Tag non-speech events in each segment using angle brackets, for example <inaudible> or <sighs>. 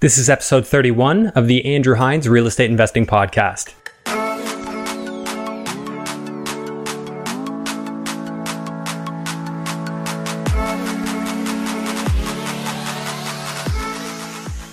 This is episode 31 of the Andrew Hines Real Estate Investing Podcast.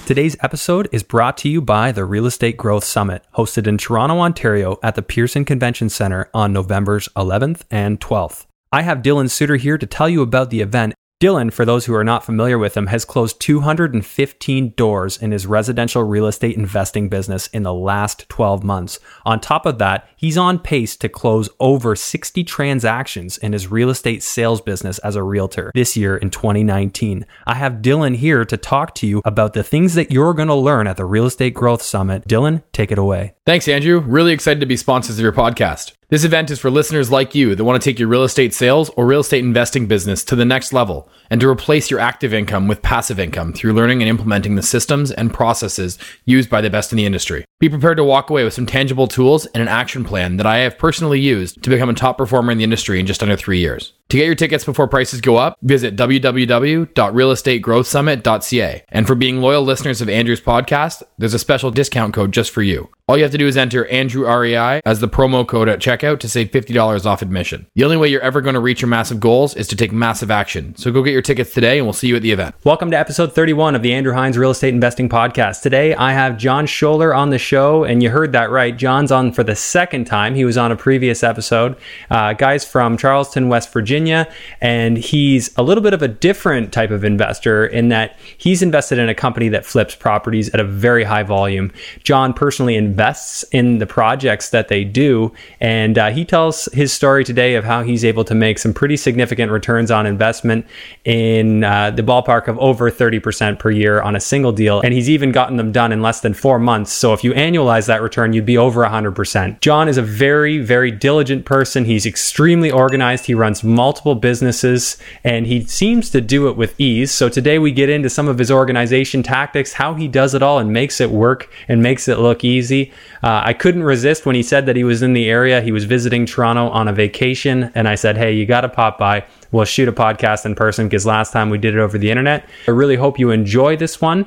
Today's episode is brought to you by the Real Estate Growth Summit, hosted in Toronto, Ontario at the Pearson Convention Center on November's 11th and 12th. I have Dylan Suter here to tell you about the event Dylan, for those who are not familiar with him, has closed 215 doors in his residential real estate investing business in the last 12 months. On top of that, he's on pace to close over 60 transactions in his real estate sales business as a realtor this year in 2019. I have Dylan here to talk to you about the things that you're going to learn at the Real Estate Growth Summit. Dylan, take it away. Thanks, Andrew. Really excited to be sponsors of your podcast. This event is for listeners like you that want to take your real estate sales or real estate investing business to the next level and to replace your active income with passive income through learning and implementing the systems and processes used by the best in the industry. Be prepared to walk away with some tangible tools and an action plan that I have personally used to become a top performer in the industry in just under three years. To get your tickets before prices go up, visit www.realestategrowthsummit.ca. And for being loyal listeners of Andrew's podcast, there's a special discount code just for you. All you have to do is enter Andrew REI as the promo code at checkout to save $50 off admission. The only way you're ever going to reach your massive goals is to take massive action. So go get your tickets today and we'll see you at the event. Welcome to episode 31 of the Andrew Hines Real Estate Investing Podcast. Today I have Jon Schoeller on the show, and you heard that right. Jon's on for the second time. He was on a previous episode. Uh, guys from Charleston, West Virginia, and he's a little bit of a different type of investor in that he's invested in a company that flips properties at a very high volume. Jon personally invests in the projects that they do, and uh, he tells his story today of how he's able to make some pretty significant returns on investment in uh, the ballpark of over 30% per year on a single deal. And he's even gotten them done in less than four months. So if you annualize that return, you'd be over 100%. Jon is a very, very diligent person. He's extremely organized. He runs multiple businesses and he seems to do it with ease. So today we get into some of his organization tactics, how he does it all and makes it work and makes it look easy. Uh, I couldn't resist when he said that he was in the area. He was visiting Toronto on a vacation. And I said, hey, you got to pop by. We'll shoot a podcast in person because last time we did it over the internet. I really hope you enjoy this one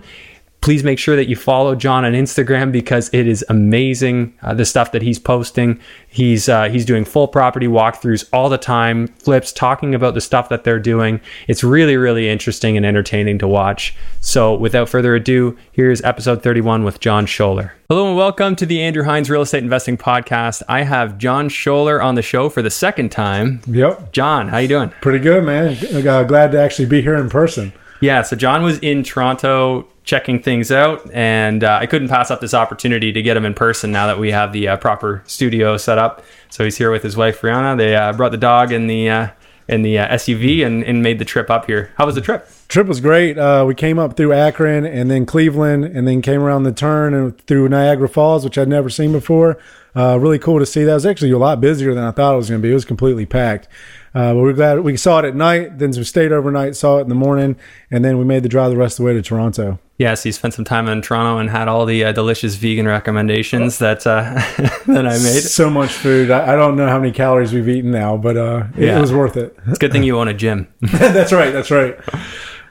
please make sure that you follow Jon on Instagram because it is amazing uh, the stuff that he's posting. He's uh, he's doing full property walkthroughs all the time, flips, talking about the stuff that they're doing. It's really really interesting and entertaining to watch. So without further ado, here's episode 31 with Jon Schoeller. Hello and welcome to the Andrew Hines Real Estate Investing Podcast. I have Jon Schoeller on the show for the second time. Yep. Jon, how you doing? Pretty good, man. Uh, glad to actually be here in person. Yeah, so Jon was in Toronto checking things out, and uh, I couldn't pass up this opportunity to get him in person now that we have the uh, proper studio set up. So he's here with his wife Rihanna. They uh, brought the dog in the uh, in the uh, SUV and, and made the trip up here. How was the trip? Trip was great. Uh, we came up through Akron and then Cleveland, and then came around the turn and through Niagara Falls, which I'd never seen before. really cool to see. That was actually a lot busier than I thought it was going to be. It was completely packed. Uh, but we're glad we saw it at night. Then we stayed overnight, saw it in the morning, and then we made the drive the rest of the way to Toronto. So you spent some time in Toronto and had all the uh, delicious vegan recommendations that uh, <laughs> that I made. So much food. I, I, don't know how many calories we've eaten now, but uh, it, yeah. it was worth it. It's a good thing you <laughs> own a gym. that's right. That's right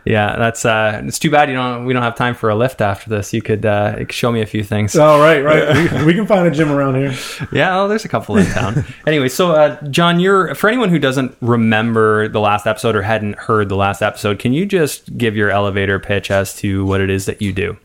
yeah, that's uh, it's too bad you don't. We don't have time for a lift after this. You could uh, show me a few things. Oh right, right. <laughs> we, we, can find a gym around here. Yeah, well, there's a couple in town. <laughs> anyway, so uh, Jon, you're for anyone who doesn't remember the last episode or hadn't heard the last episode, can you just give your elevator pitch as to what it is that you do?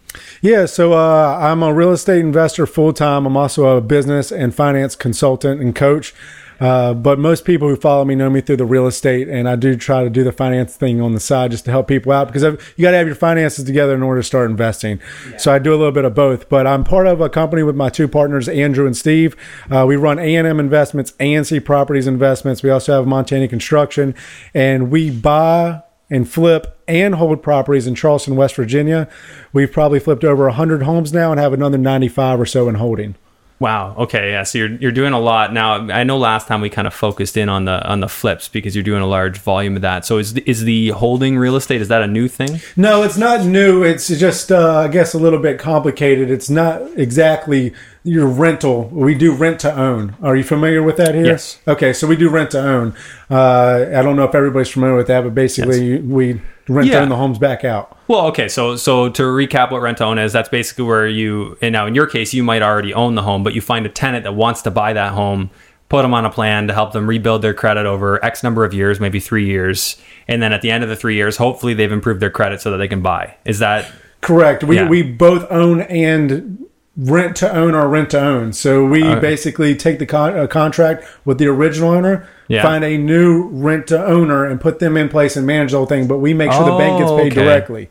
Yeah, so uh, I'm a real estate investor full time. I'm also a business and finance consultant and coach. Uh, but most people who follow me know me through the real estate, and I do try to do the finance thing on the side just to help people out because I've, you got to have your finances together in order to start investing. Yeah. So I do a little bit of both. But I'm part of a company with my two partners, Andrew and Steve. Uh, we run A&M Investments, ANC Properties Investments. We also have Montana Construction, and we buy and flip and hold properties in Charleston, West Virginia. We've probably flipped over 100 homes now and have another 95 or so in holding. Wow. Okay. Yeah. So you're you're doing a lot now. I know last time we kind of focused in on the on the flips because you're doing a large volume of that. So is is the holding real estate is that a new thing? No, it's not new. It's just uh, I guess a little bit complicated. It's not exactly your rental. We do rent to own. Are you familiar with that here? Yes. Okay, so we do rent to own. Uh, I don't know if everybody's familiar with that, but basically we rent Yeah. to own the homes back out. Well, okay, so so to recap what rent to own is, that's basically where you and now in your case you might already own the home, but you find a tenant that wants to buy that home, put them on a plan to help them rebuild their credit over X number of years, maybe three years, and then at the end of the three years, hopefully they've improved their credit so that they can buy. Is that Correct. We Yeah. we both own and rent to own or rent to own. So we basically take the con- uh, contract with the original owner, Yeah. find a new rent to owner, and put them in place and manage the whole thing. But we make sure the bank gets Oh, paid okay. directly.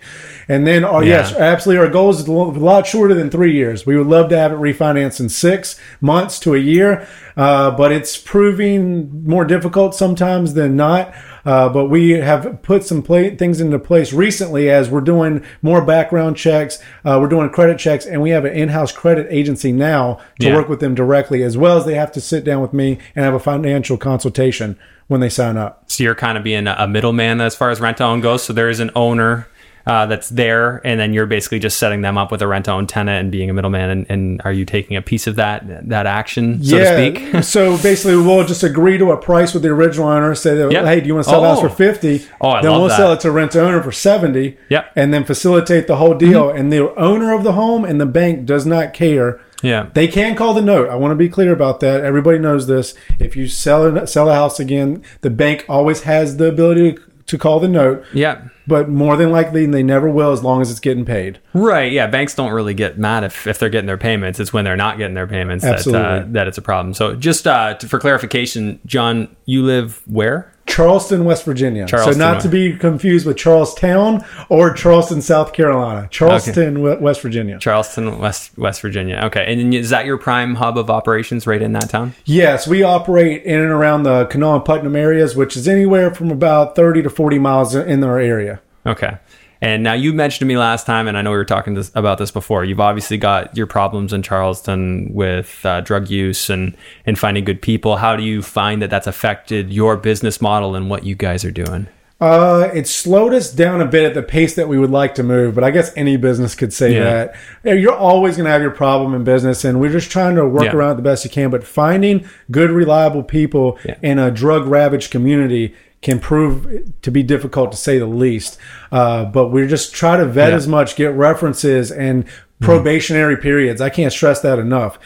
And then, oh, yes, absolutely. Our goal is a lot shorter than three years. We would love to have it refinanced in six months to a year, uh, but it's proving more difficult sometimes than not. Uh, but we have put some pla- things into place recently as we're doing more background checks. Uh, we're doing credit checks, and we have an in-house credit agency now to Yeah. work with them directly, as well as they have to sit down with me and have a financial consultation when they sign up. so you're kind of being a middleman as far as rent to own goes? So there is an owner. Uh, that's there, and then you're basically just setting them up with a rent to own tenant and being a middleman. And, and are you taking a piece of that that action, so to speak? so basically, we'll just agree to a price with the original owner. Say, that, Yep. hey, do you want to sell the house Oh. for fifty? Oh, I then we'll that. sell it to rent to owner for seventy. Yep. Mm-hmm. and then facilitate the whole deal. And the owner of the home and the bank does not care. Yeah. They can call the note. I want to be clear about that. Everybody knows this. If you sell a, sell a house again, the bank always has the ability to, to call the note. Yeah. But more than likely, they never will as long as it's getting paid. Right. Yeah. Banks don't really get mad if, if they're getting their payments. It's when they're not getting their payments that, uh, that it's a problem. So just uh, to, for clarification, Jon, you live where? Charleston, West Virginia. Charleston, so not to be confused with Charlestown or Charleston, South Carolina. Charleston, we- West Virginia. Charleston, West West Virginia. Okay. And is that your prime hub of operations right in that town? Yes, we operate in and around the Kanawha and Putnam areas, which is anywhere from about 30 to 40 miles in our area. Okay. And now you mentioned to me last time, and I know we were talking this, about this before. You've obviously got your problems in Charleston with uh, drug use and and finding good people. How do you find that that's affected your business model and what you guys are doing? Uh, it slowed us down a bit at the pace that we would like to move, but I guess any business could say Yeah. that. You're always going to have your problem in business, and we're just trying to work Yeah. around it the best you can. But finding good, reliable people Yeah. in a drug ravaged community can prove to be difficult to say the least. Uh, but we're just try to vet Yeah. as much, get references and probationary periods. I can't stress that enough.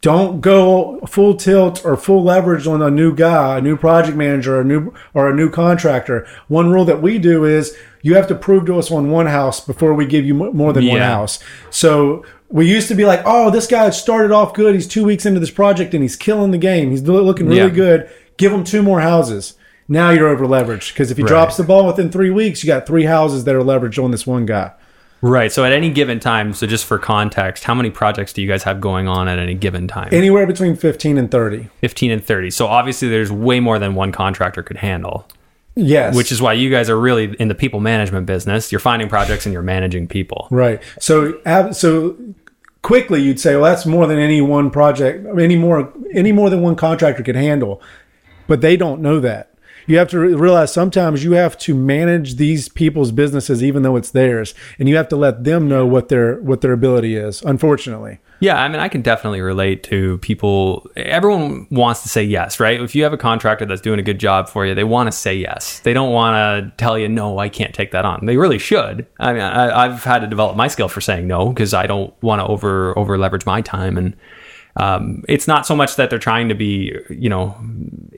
Don't go full tilt or full leverage on a new guy, a new project manager, or a new or a new contractor. One rule that we do is you have to prove to us on one house before we give you more than one house. So we used to be like, oh, this guy started off good. He's two weeks into this project and he's killing the game. He's looking really Yeah. good. Give him two more houses. Now you're over leveraged because if he Right. drops the ball within three weeks, you got three houses that are leveraged on this one guy. Right. So at any given time, so just for context, how many projects do you guys have going on at any given time? Anywhere between 15 and 30. 15 and 30. So obviously there's way more than one contractor could handle, Yes. which is why you guys are really in the people management business. You're finding projects and you're managing people. Right. So, so quickly you'd say, well, that's more than any one project, any more, any more than one contractor could handle. But they don't know that. You have to re- realize sometimes you have to manage these people's businesses, even though it's theirs, and you have to let them know what their what their ability is. Unfortunately, Yeah, I mean, I can definitely relate to people. Everyone wants to say yes, right? If you have a contractor that's doing a good job for you, they want to say yes. They don't want to tell you, no, I can't take that on. They really should. I mean, I, I've had to develop my skill for saying no because I don't want to over over leverage my time and. Um, it's not so much that they're trying to be, you know,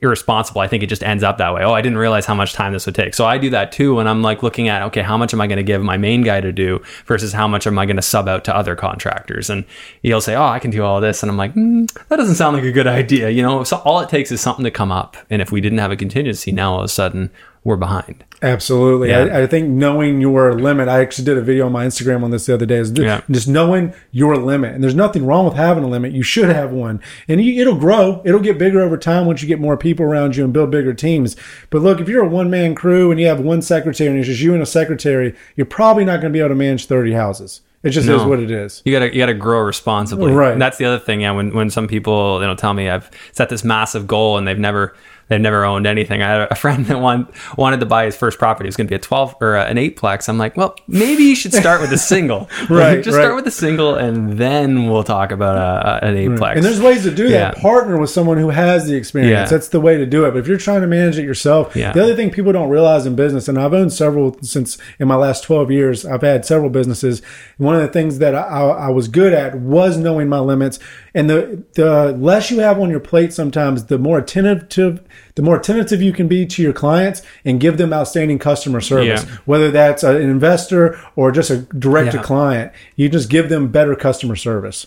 irresponsible. I think it just ends up that way. Oh, I didn't realize how much time this would take. So I do that too when I'm like looking at, okay, how much am I going to give my main guy to do versus how much am I going to sub out to other contractors? And he'll say, oh, I can do all this. And I'm like, mm, that doesn't sound like a good idea. You know, so all it takes is something to come up. And if we didn't have a contingency, now all of a sudden we're behind. absolutely. Yeah. I, I think knowing your limit. I actually did a video on my Instagram on this the other day. Is Yeah. just knowing your limit, and there's nothing wrong with having a limit. You should have one, and you, it'll grow. It'll get bigger over time once you get more people around you and build bigger teams. But look, if you're a one man crew and you have one secretary and it's just you and a secretary, you're probably not going to be able to manage 30 houses. It just is what it is. You gotta you gotta grow responsibly. Right. And that's the other thing. Yeah, when when some people you know tell me I've set this massive goal and they've never They've never owned anything. I had a <laughs> friend that want, wanted to buy his first property. It was going to be a 12 or an eightplex. I'm like, well, maybe you should start with a single. <laughs> Right, Just right. start with a single and then we'll talk about a, an eightplex. And there's ways to do that. Partner with someone who has the experience. Yeah. That's the way to do it. But if you're trying to manage it yourself, Yeah. the other thing people don't realize in business, and I've owned several since in my last 12 years, I've had several businesses. One of the things that I, I was good at was knowing my limits. And the the less you have on your plate, sometimes the more attentive to the more attentive you can be to your clients and give them outstanding customer service. Yeah. Whether that's an investor or just a direct-to-client. you just give them better customer service.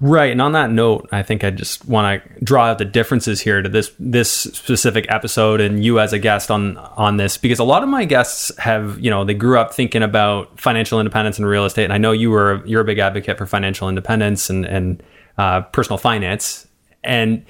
Right, and on that note, I think I just want to draw out the differences here to this this specific episode and you as a guest on on this because a lot of my guests have you know they grew up thinking about financial independence and real estate, and I know you were you're a big advocate for financial independence and and uh, personal finance, and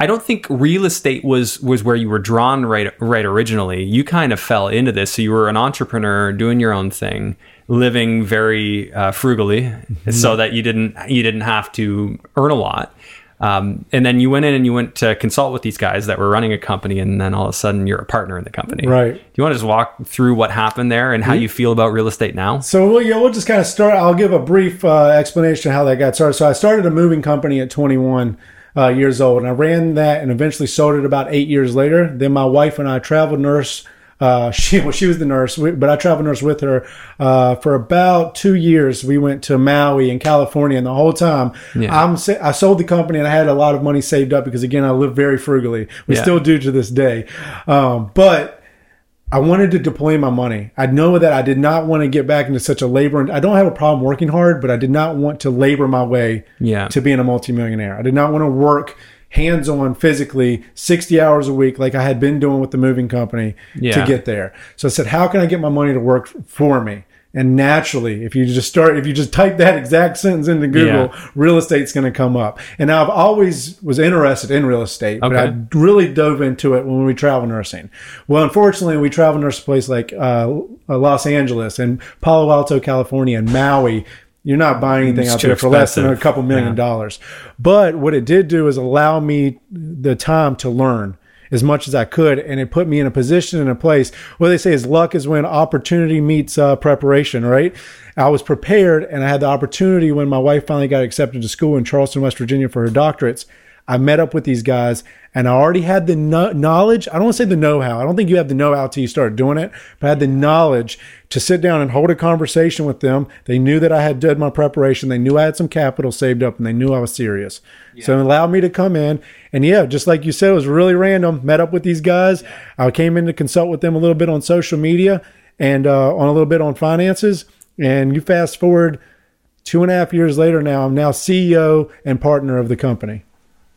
I don't think real estate was was where you were drawn right right originally. You kind of fell into this, so you were an entrepreneur doing your own thing, living very uh, frugally, so that you didn't you didn't have to earn a lot. Um, and then you went in and you went to consult with these guys that were running a company, and then all of a sudden you're a partner in the company. Right. Do you want to just walk through what happened there and how you feel about real estate now? So well, yeah, we'll just kind of start. I'll give a brief uh, explanation of how that got started. So I started a moving company at 21 uh, years old, and I ran that and eventually sold it about eight years later. Then my wife and I traveled nurse. Uh, <laughs> she well, she was the nurse, we- but I traveled nurse with her uh, for about two years. We went to Maui in California, and the whole time Yeah. I'm I sold the company and I had a lot of money saved up because again I live very frugally. We Yeah. still do to this day, um, but I wanted to deploy my money. I know that I did not want to get back into such a labor. And I don't have a problem working hard, but I did not want to labor my way Yeah. to being a multimillionaire. I did not want to work hands on physically 60 hours a week like I had been doing with the moving company Yeah. to get there. So I said, how can I get my money to work for me? And naturally, if you just start, if you just type that exact sentence into Google, Yeah. real estate's going to come up. And I've always was interested in real estate, but I really dove into it when we travel nursing. Well, unfortunately, we travel nurse a place like uh, Los Angeles and Palo Alto, California, and Maui. You're not buying anything It's out there for less than a couple million Yeah. dollars. But what it did do is allow me the time to learn as much as I could, and it put me in a position in a place where they say is luck is when opportunity meets uh, preparation. Right? I was prepared, and I had the opportunity when my wife finally got accepted to school in Charleston, West Virginia, for her doctorates. I met up with these guys, and I already had the kno- knowledge. I don't want to say the know-how. I don't think you have the know-how till you start doing it, but I had the knowledge to sit down and hold a conversation with them. They knew that I had done my preparation. They knew I had some capital saved up, and they knew I was serious. So it allowed me to come in, and yeah, just like you said, it was really random. Met up with these guys. I came in to consult with them a little bit on social media and uh, on a little bit on finances. And you fast forward two and a half years later now, I'm now CEO and partner of the company.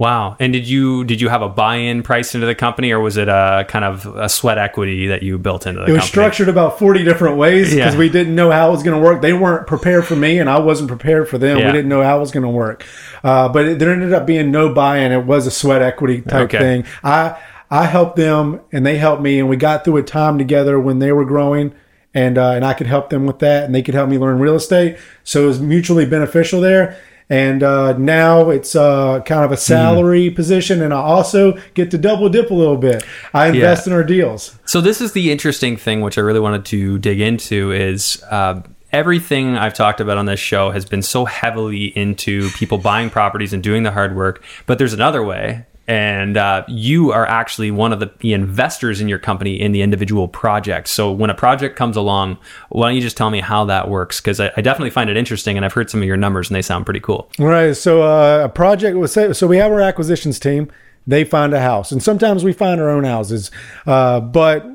Wow. And did you did you have a buy-in price into the company, or was it a kind of a sweat equity that you built into the It was company? structured about 40 different ways because Yeah. we didn't know how it was going to work. They weren't prepared for me, and I wasn't prepared for them. Yeah. We didn't know how it was going to work. Uh, but it, there ended up being no buy-in. It was a sweat equity type Okay. thing. I I helped them, and they helped me, and we got through a time together when they were growing, and uh, and I could help them with that, and they could help me learn real estate. So it was mutually beneficial there. And uh, now it's uh, kind of a salary position, and I also get to double dip a little bit. I invest in our deals. So this is the interesting thing, which I really wanted to dig into, is uh, everything I've talked about on this show has been so heavily into people buying properties and doing the hard work. But there's another way, and uh, you are actually one of the, the investors in your company in the individual project. So when a project comes along, why don't you just tell me how that works? Because I, I definitely find it interesting, and I've heard some of your numbers, and they sound pretty cool. Right. So uh, a project was so we have our acquisitions team. They find a house, and sometimes we find our own houses. Uh, but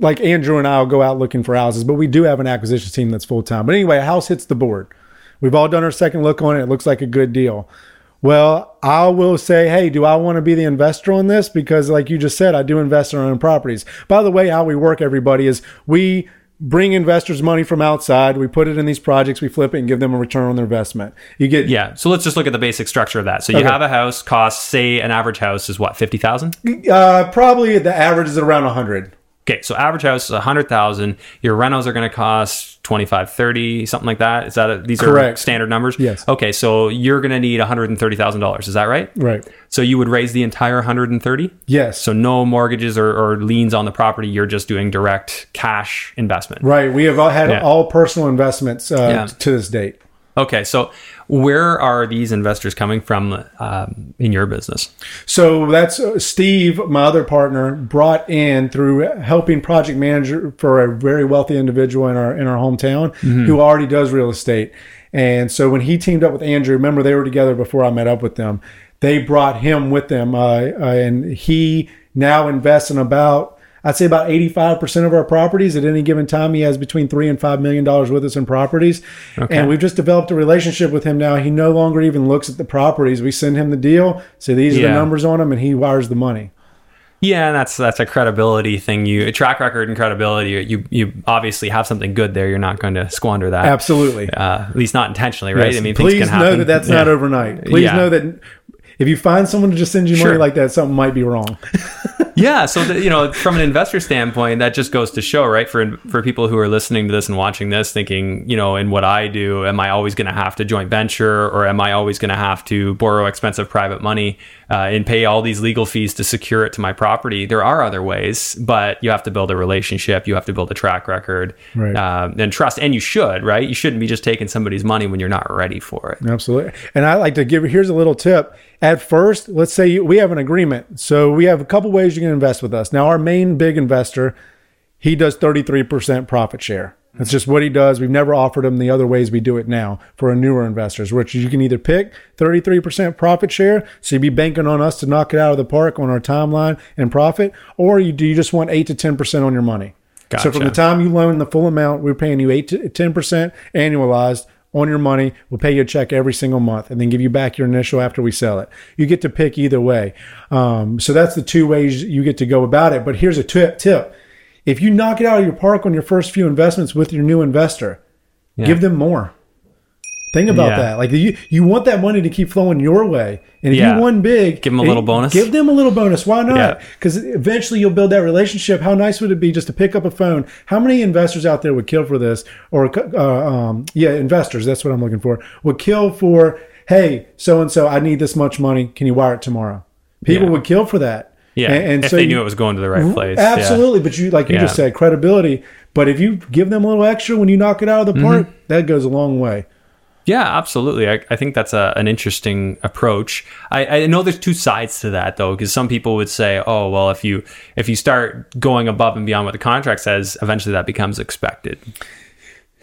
like Andrew and I will go out looking for houses, but we do have an acquisitions team that's full time. But anyway, a house hits the board. We've all done our second look on it. It looks like a good deal. Well, I will say, hey, do I want to be the investor on this? Because, like you just said, I do invest in our own properties. By the way, how we work, everybody, is we bring investors money from outside. We put it in these projects, we flip it, and give them a return on their investment. You get Yeah. So let's just look at the basic structure of that. So you Okay. have a house, costs say an average house is what fifty thousand. Uh, probably the average is around a 100. Okay, so average house is 100,000. Your rentals are going to cost 25, 30, something like that. Is that a, these are Correct. standard numbers? Yes. Okay, so you're going to need $130,000. Is that right? Right. So you would raise the entire 130? Yes. So no mortgages or, or liens on the property. You're just doing direct cash investment. Right. We have all had Yeah. all personal investments uh, Yeah. to this date. Okay, so where are these investors coming from um, in your business? So that's uh, Steve, my other partner, brought in through helping project manager for a very wealthy individual in our in our hometown who already does real estate. And so when he teamed up with Andrew, remember they were together before I met up with them. They brought him with them, uh, uh, and he now invests in about I'd say about 85% of our properties at any given time. He has between three and five million dollars with us in properties. And we've just developed a relationship with him now. He no longer even looks at the properties. We send him the deal, say these are the numbers on them, and he wires the money. Yeah, and that's that's a credibility thing. You a track record and credibility. You you obviously have something good there. You're not going to squander that. Absolutely. Uh, at least not intentionally, right? Yes. I mean, things please can happen. know that that's Yeah. not overnight. Please Yeah. know that if you find someone to just send you Sure. money like that, something might be wrong. <laughs> <laughs> Yeah, so the, you know, from an investor standpoint, that just goes to show, right? For for people who are listening to this and watching this, thinking, you know, in what I do, am I always going to have to joint venture, or am I always going to have to borrow expensive private money uh, and pay all these legal fees to secure it to my property? There are other ways, but you have to build a relationship, you have to build a track record, Right. um, and trust, and you should, right? You shouldn't be just taking somebody's money when you're not ready for it. Absolutely. And I like to give here's a little tip. At first, let's say you, we have an agreement. So we have a couple ways you can invest with us. Now, our main big investor, he does 33% profit share. That's just what he does. We've never offered him the other ways we do it now for our newer investors, which you can either pick 33% profit share, so you'd be banking on us to knock it out of the park on our timeline and profit, or you do you just want 8 to 10% on your money. So from the time you loan the full amount, we're paying you 8 to 10% annualized on your money. We'll pay you a check every single month and then give you back your initial after we sell it. You get to pick either way. Um, so that's the two ways you get to go about it. But here's a tip tip. If you knock it out of your park on your first few investments with your new investor, give them more. Think about Yeah. that. Like you, you want that money to keep flowing your way, and if Yeah. you won big, give them a little bonus. Give them a little bonus. Why not? Because eventually you'll build that relationship. How nice would it be just to pick up a phone? How many investors out there would kill for this? Or uh, um, yeah, investors. That's what I'm looking for. Would kill for hey, so and so, I need this much money. Can you wire it tomorrow? People Yeah. would kill for that. Yeah, and, and if so they you- knew it was going to the right place. Yeah. Absolutely, but you like you just said credibility. But if you give them a little extra when you knock it out of the Mm-hmm. park, that goes a long way. Yeah, absolutely. I, I think that's a, an interesting approach. I, I know there's two sides to that though, because some people would say, "Oh, well, if you if you start going above and beyond what the contract says, eventually that becomes expected."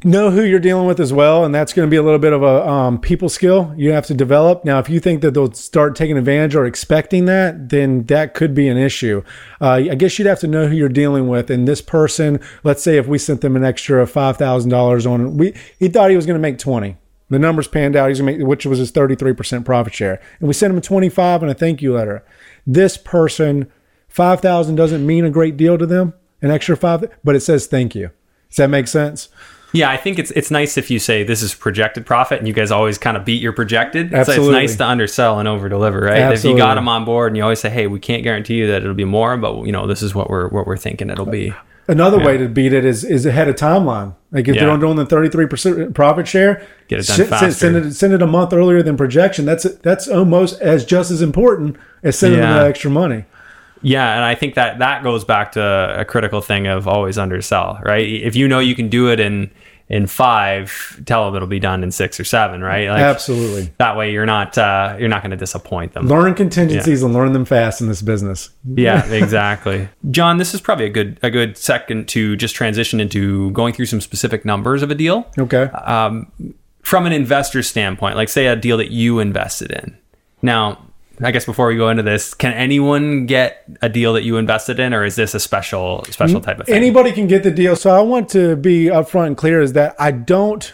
know who you're dealing with as well, and that's going to be a little bit of a um, people skill you have to develop. Now, if you think that they'll start taking advantage or expecting that, then that could be an issue. Uh, I guess you'd have to know who you're dealing with. And this person, let's say if we sent them an extra five thousand dollars on, we he thought he was going to make twenty. The numbers panned out. He's going to make, which was his 33% profit share, and we sent him a 25 and a thank you letter. This person, five thousand doesn't mean a great deal to them. An extra five, but it says thank you. Does that make sense? Yeah, I think it's it's nice if you say this is projected profit, and you guys always kind of beat your projected. So it's nice to undersell and over deliver, right? If you got them on board, and you always say, "Hey, we can't guarantee you that it'll be more, but you know this is what we're what we're thinking it'll be." Another way to beat it is is ahead of timeline. Like if Yeah. they're doing the thirty three percent profit share, Get it done send, faster. send it send it a month earlier than projection. That's that's almost as just as important as sending them Yeah. the extra money. Yeah, and I think that that goes back to a critical thing of always undersell, right? If you know you can do it in in five, tell them it'll be done in six or seven, right? Like, Absolutely. That way, you're not uh, you're not going to disappoint them. Learn contingencies and learn them fast in this business. Yeah, exactly. <laughs> Jon, this is probably a good a good second to just transition into going through some specific numbers of a deal Okay. um, from an investor standpoint. Like, say a deal that you invested in. Now, I guess before we go into this, can anyone get a deal that you invested in, or is this a special special type of thing? Anybody can get the deal. So I want to be upfront and clear is that I don't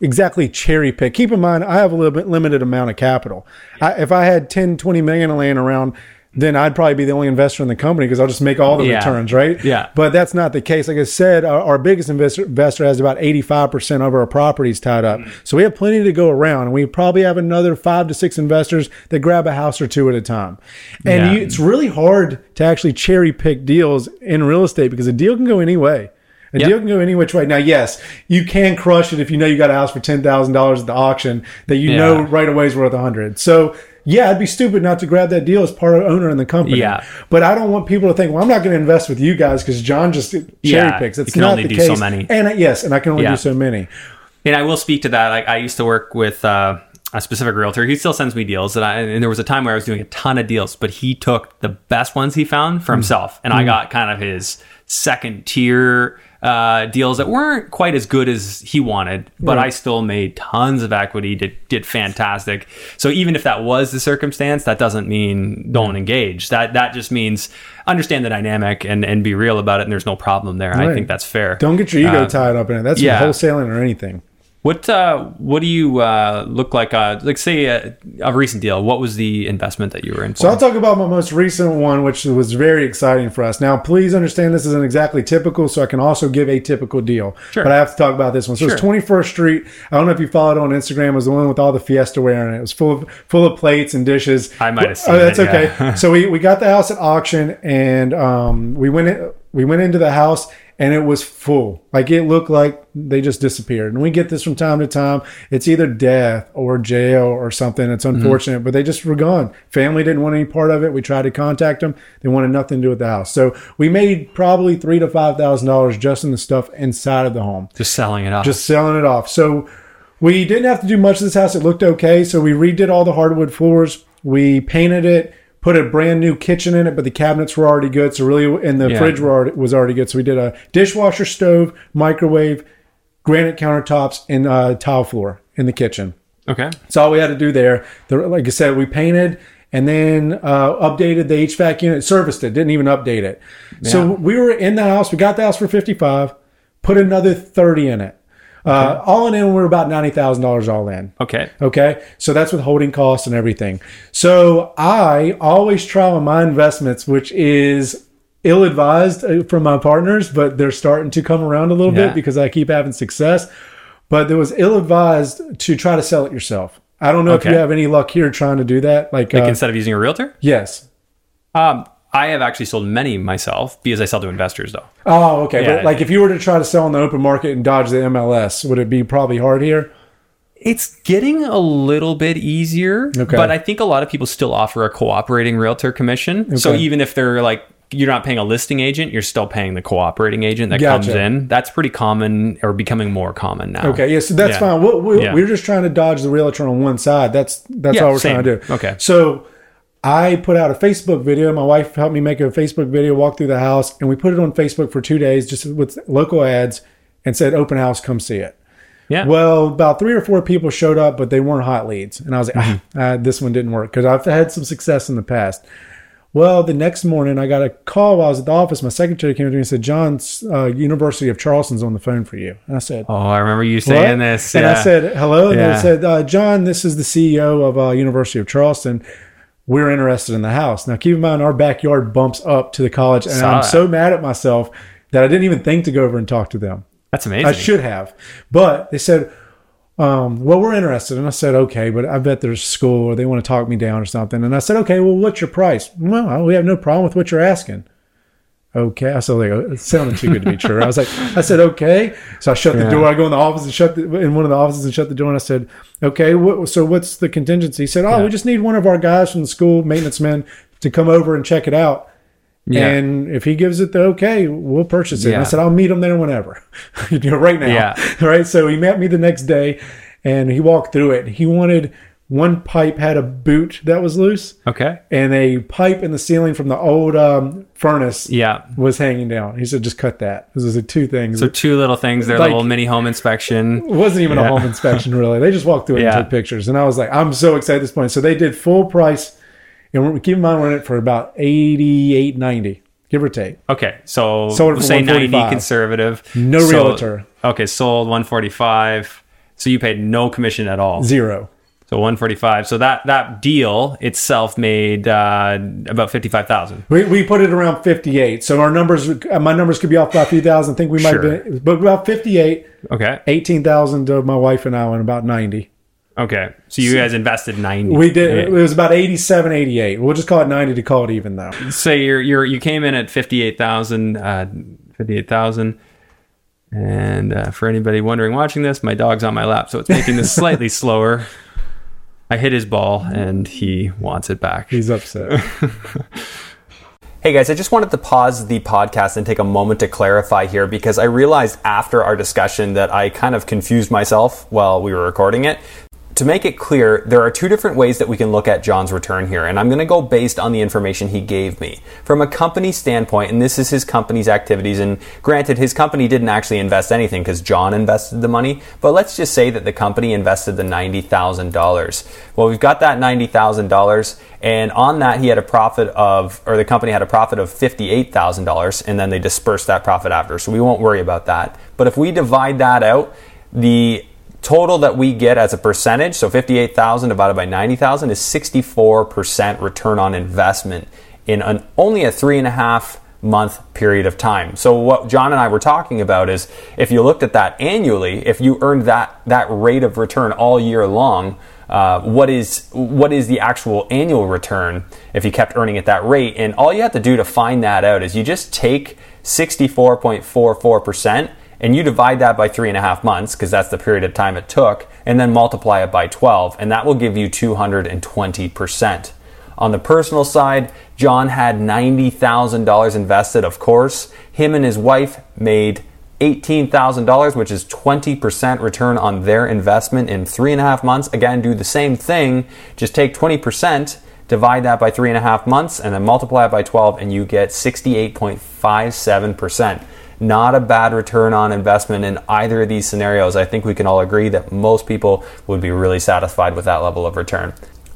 exactly cherry pick. Keep in mind, I have a little bit limited amount of capital. I, if I had 10, 20 million laying around, then I'd probably be the only investor in the company because I'll just make all the Yeah. returns, right? Yeah. But that's not the case. Like I said, our, our biggest investor, investor has about 85% of our properties tied up. Mm-hmm. So we have plenty to go around. And we probably have another five to six investors that grab a house or two at a time. And Yeah. you, it's really hard to actually cherry pick deals in real estate because a deal can go any way. A Yep. deal can go any which way. Now, yes, you can crush it if you know you got a house for ten thousand dollars at the auction that you Yeah. know right away is worth a hundred. So yeah, I'd be stupid not to grab that deal as part of owner in the company. Yeah. But I don't want people to think, well, I'm not going to invest with you guys because Jon just cherry Yeah, picks. you It's can not only the do case. so many. And uh, yes, and I can only Yeah. do so many. And I will speak to that. Like I used to work with uh, a specific realtor. He still sends me deals, and, I, and there was a time where I was doing a ton of deals, but he took the best ones he found for himself, and I got kind of his second tier uh, deals that weren't quite as good as he wanted, but Right. I still made tons of equity. Did did fantastic. So even if that was the circumstance, that doesn't mean don't engage. That that just means understand the dynamic and and be real about it. And there's no problem there. I think that's fair. Don't get your ego Uh, tied up in it. That's yeah. wholesaling or anything. What uh, what do you uh, look like? Uh, like say a, a recent deal. What was the investment that you were in for? So I'll talk about my most recent one, which was very exciting for us. Now, please understand this isn't exactly typical, so I can also give a typical deal. Sure. But I have to talk about this one. So it's 21st Street. I don't know if you followed it on Instagram. It was the one with all the Fiesta ware in it. It was full of full of plates and dishes. I might have seen Oh, that's it, okay. yeah. <laughs> so we, we got the house at auction, and um, we went in, we went into the house. And it was full. Like it looked like they just disappeared. And we get this from time to time. It's either death or jail or something. It's Mm-hmm. unfortunate, but they just were gone. Family didn't want any part of it. We tried to contact them. They wanted nothing to do with the house. So we made probably three to five thousand dollars just in the stuff inside of the home just selling it off. just selling it off. So we didn't have to do much of this house. It looked okay. So we redid all the hardwood floors. We painted it, put a brand new kitchen in it, but the cabinets were already good. So really, and the Yeah. fridge were already, was already good. So we did a dishwasher, stove, microwave, granite countertops, and uh, tile floor in the kitchen. okay. That's all we had to do there. The, like I said, we painted and then uh, updated the HVAC unit, serviced it, didn't even update it. So we were in the house. We got the house for 55, put another 30 in it. Uh, all in, in, we're about $90,000 all in. Okay. Okay. So that's with holding costs and everything. So I always try on my investments, which is ill advised uh, from my partners, but they're starting to come around a little Yeah. bit because I keep having success. But it was ill advised to try to sell it yourself. I don't know if you have any luck here trying to do that. Like, Like uh, instead of using a realtor, yes. um, I have actually sold many myself because I sell to investors though. Oh, okay. Yeah. but like if you were to try to sell in the open market and dodge the MLS, would it be probably hard here? It's getting a little bit easier, Okay. but I think a lot of people still offer a cooperating realtor commission. So even if they're like you're not paying a listing agent, you're still paying the cooperating agent that Gotcha. comes in. That's pretty common or becoming more common now. Okay, yeah, so that's Yeah. fine. We, we, Yeah. We're just trying to dodge the realtor on one side. That's that's Yeah, all we're same. trying to do. Okay. So I put out a Facebook video. My wife helped me make a Facebook video, walk through the house, and we put it on Facebook for two days, just with local ads, and said open house, come see it. Yeah. Well, about three or four people showed up, but they weren't hot leads, and I was like, Mm-hmm. ah, uh, this one didn't work because I've had some success in the past. Well, the next morning I got a call while I was at the office. My secretary came to me and said, "Jon's uh, University of Charleston's on the phone for you." And I said, oh, I remember you saying what? this. And. I said, hello. And Yeah. they said, uh, Jon, this is the CEO of uh, University of Charleston. We're interested in the house. Now, keep in mind, our backyard bumps up to the college. And Saw I'm so mad at myself that I didn't even think to go over and talk to them. That's amazing. I should have. But they said, um, well, we're interested. And I said, okay, but I bet there's school or they want to talk me down or something. And I said, okay, well, what's your price? Well, we have no problem with what you're asking. Okay. I said, like, uh, it sounded too good to be true. I was like, I said, okay. So I shut the Yeah. door. I go in the office and shut the, in one of the offices and shut the door. And I said, okay, what, so what's the contingency? He said, oh, we just need one of our guys from the school, maintenance men, to come over and check it out. Yeah. And if he gives it the okay, we'll purchase it. And I said, I'll meet him there whenever, <laughs> you know, right now. Yeah. <laughs> Right. So he met me the next day and he walked through it. He wanted one pipe had a boot that was loose okay. and a pipe in the ceiling from the old um, furnace Yeah. was hanging down. He said, just cut that. Are the two things. So two little things. Their Like- little mini home inspection. it wasn't even Yeah. a home inspection really. They just walked through it Yeah. and took pictures. And I was like, I'm so excited at this point. So they did full price. And keep in mind, we're in it for about 88, 90, give or take. Okay, so Sold we'll say 90 conservative. No realtor. Okay, sold 145. So you paid no commission at all. Zero. So 145. So that that deal itself made uh, about 55,000. We, we put it around 58. So our numbers, uh, my numbers could be off by a few thousand. I think we might Sure. been, but about 58, Okay. 18,000 to my wife and I, and about 90. Okay. So you guys invested 90. We did, it was about 87, 88. We'll just call it 90 to call it even though. So you're you're you came in at 58,000 uh 58,000 and uh, for anybody wondering watching this, my dog's on my lap, so it's making this <laughs> slightly slower. I hit his ball and he wants it back. He's upset. <laughs> Hey guys, I just wanted to pause the podcast and take a moment to clarify here because I realized after our discussion that I kind of confused myself while we were recording it. To make it clear, there are two different ways that we can look at Jon's return here, and I'm going to go based on the information he gave me. From a company standpoint, and this is his company's activities, and granted, his company didn't actually invest anything because Jon invested the money, but let's just say that the company invested the $90,000. Well, we've got that $90,000, and on that, he had a profit of, or the company had a profit of $58,000, and then they dispersed that profit after, so we won't worry about that. But if we divide that out, the total that we get as a percentage, so 58,000 divided by 90,000 is 64% return on investment in an, only a three and a half month period of time. So what Jon and I were talking about is if you looked at that annually, if you earned that, that rate of return all year long, uh, what is what is the actual annual return if you kept earning at that rate? And all you have to do to find that out is you just take 64.44% and you divide that by three and a half months because that's the period of time it took, and then multiply it by 12, and that will give you 220%. On the personal side, Jon had $90,000 invested, of course. Him and his wife made $18,000, which is 20% return on their investment in three and a half months. Again, do the same thing, just take 20%, divide that by three and a half months, and then multiply it by 12, and you get 68.57%. Not a bad return on investment in either of these scenarios. I think we can all agree that most people would be really satisfied with that level of return.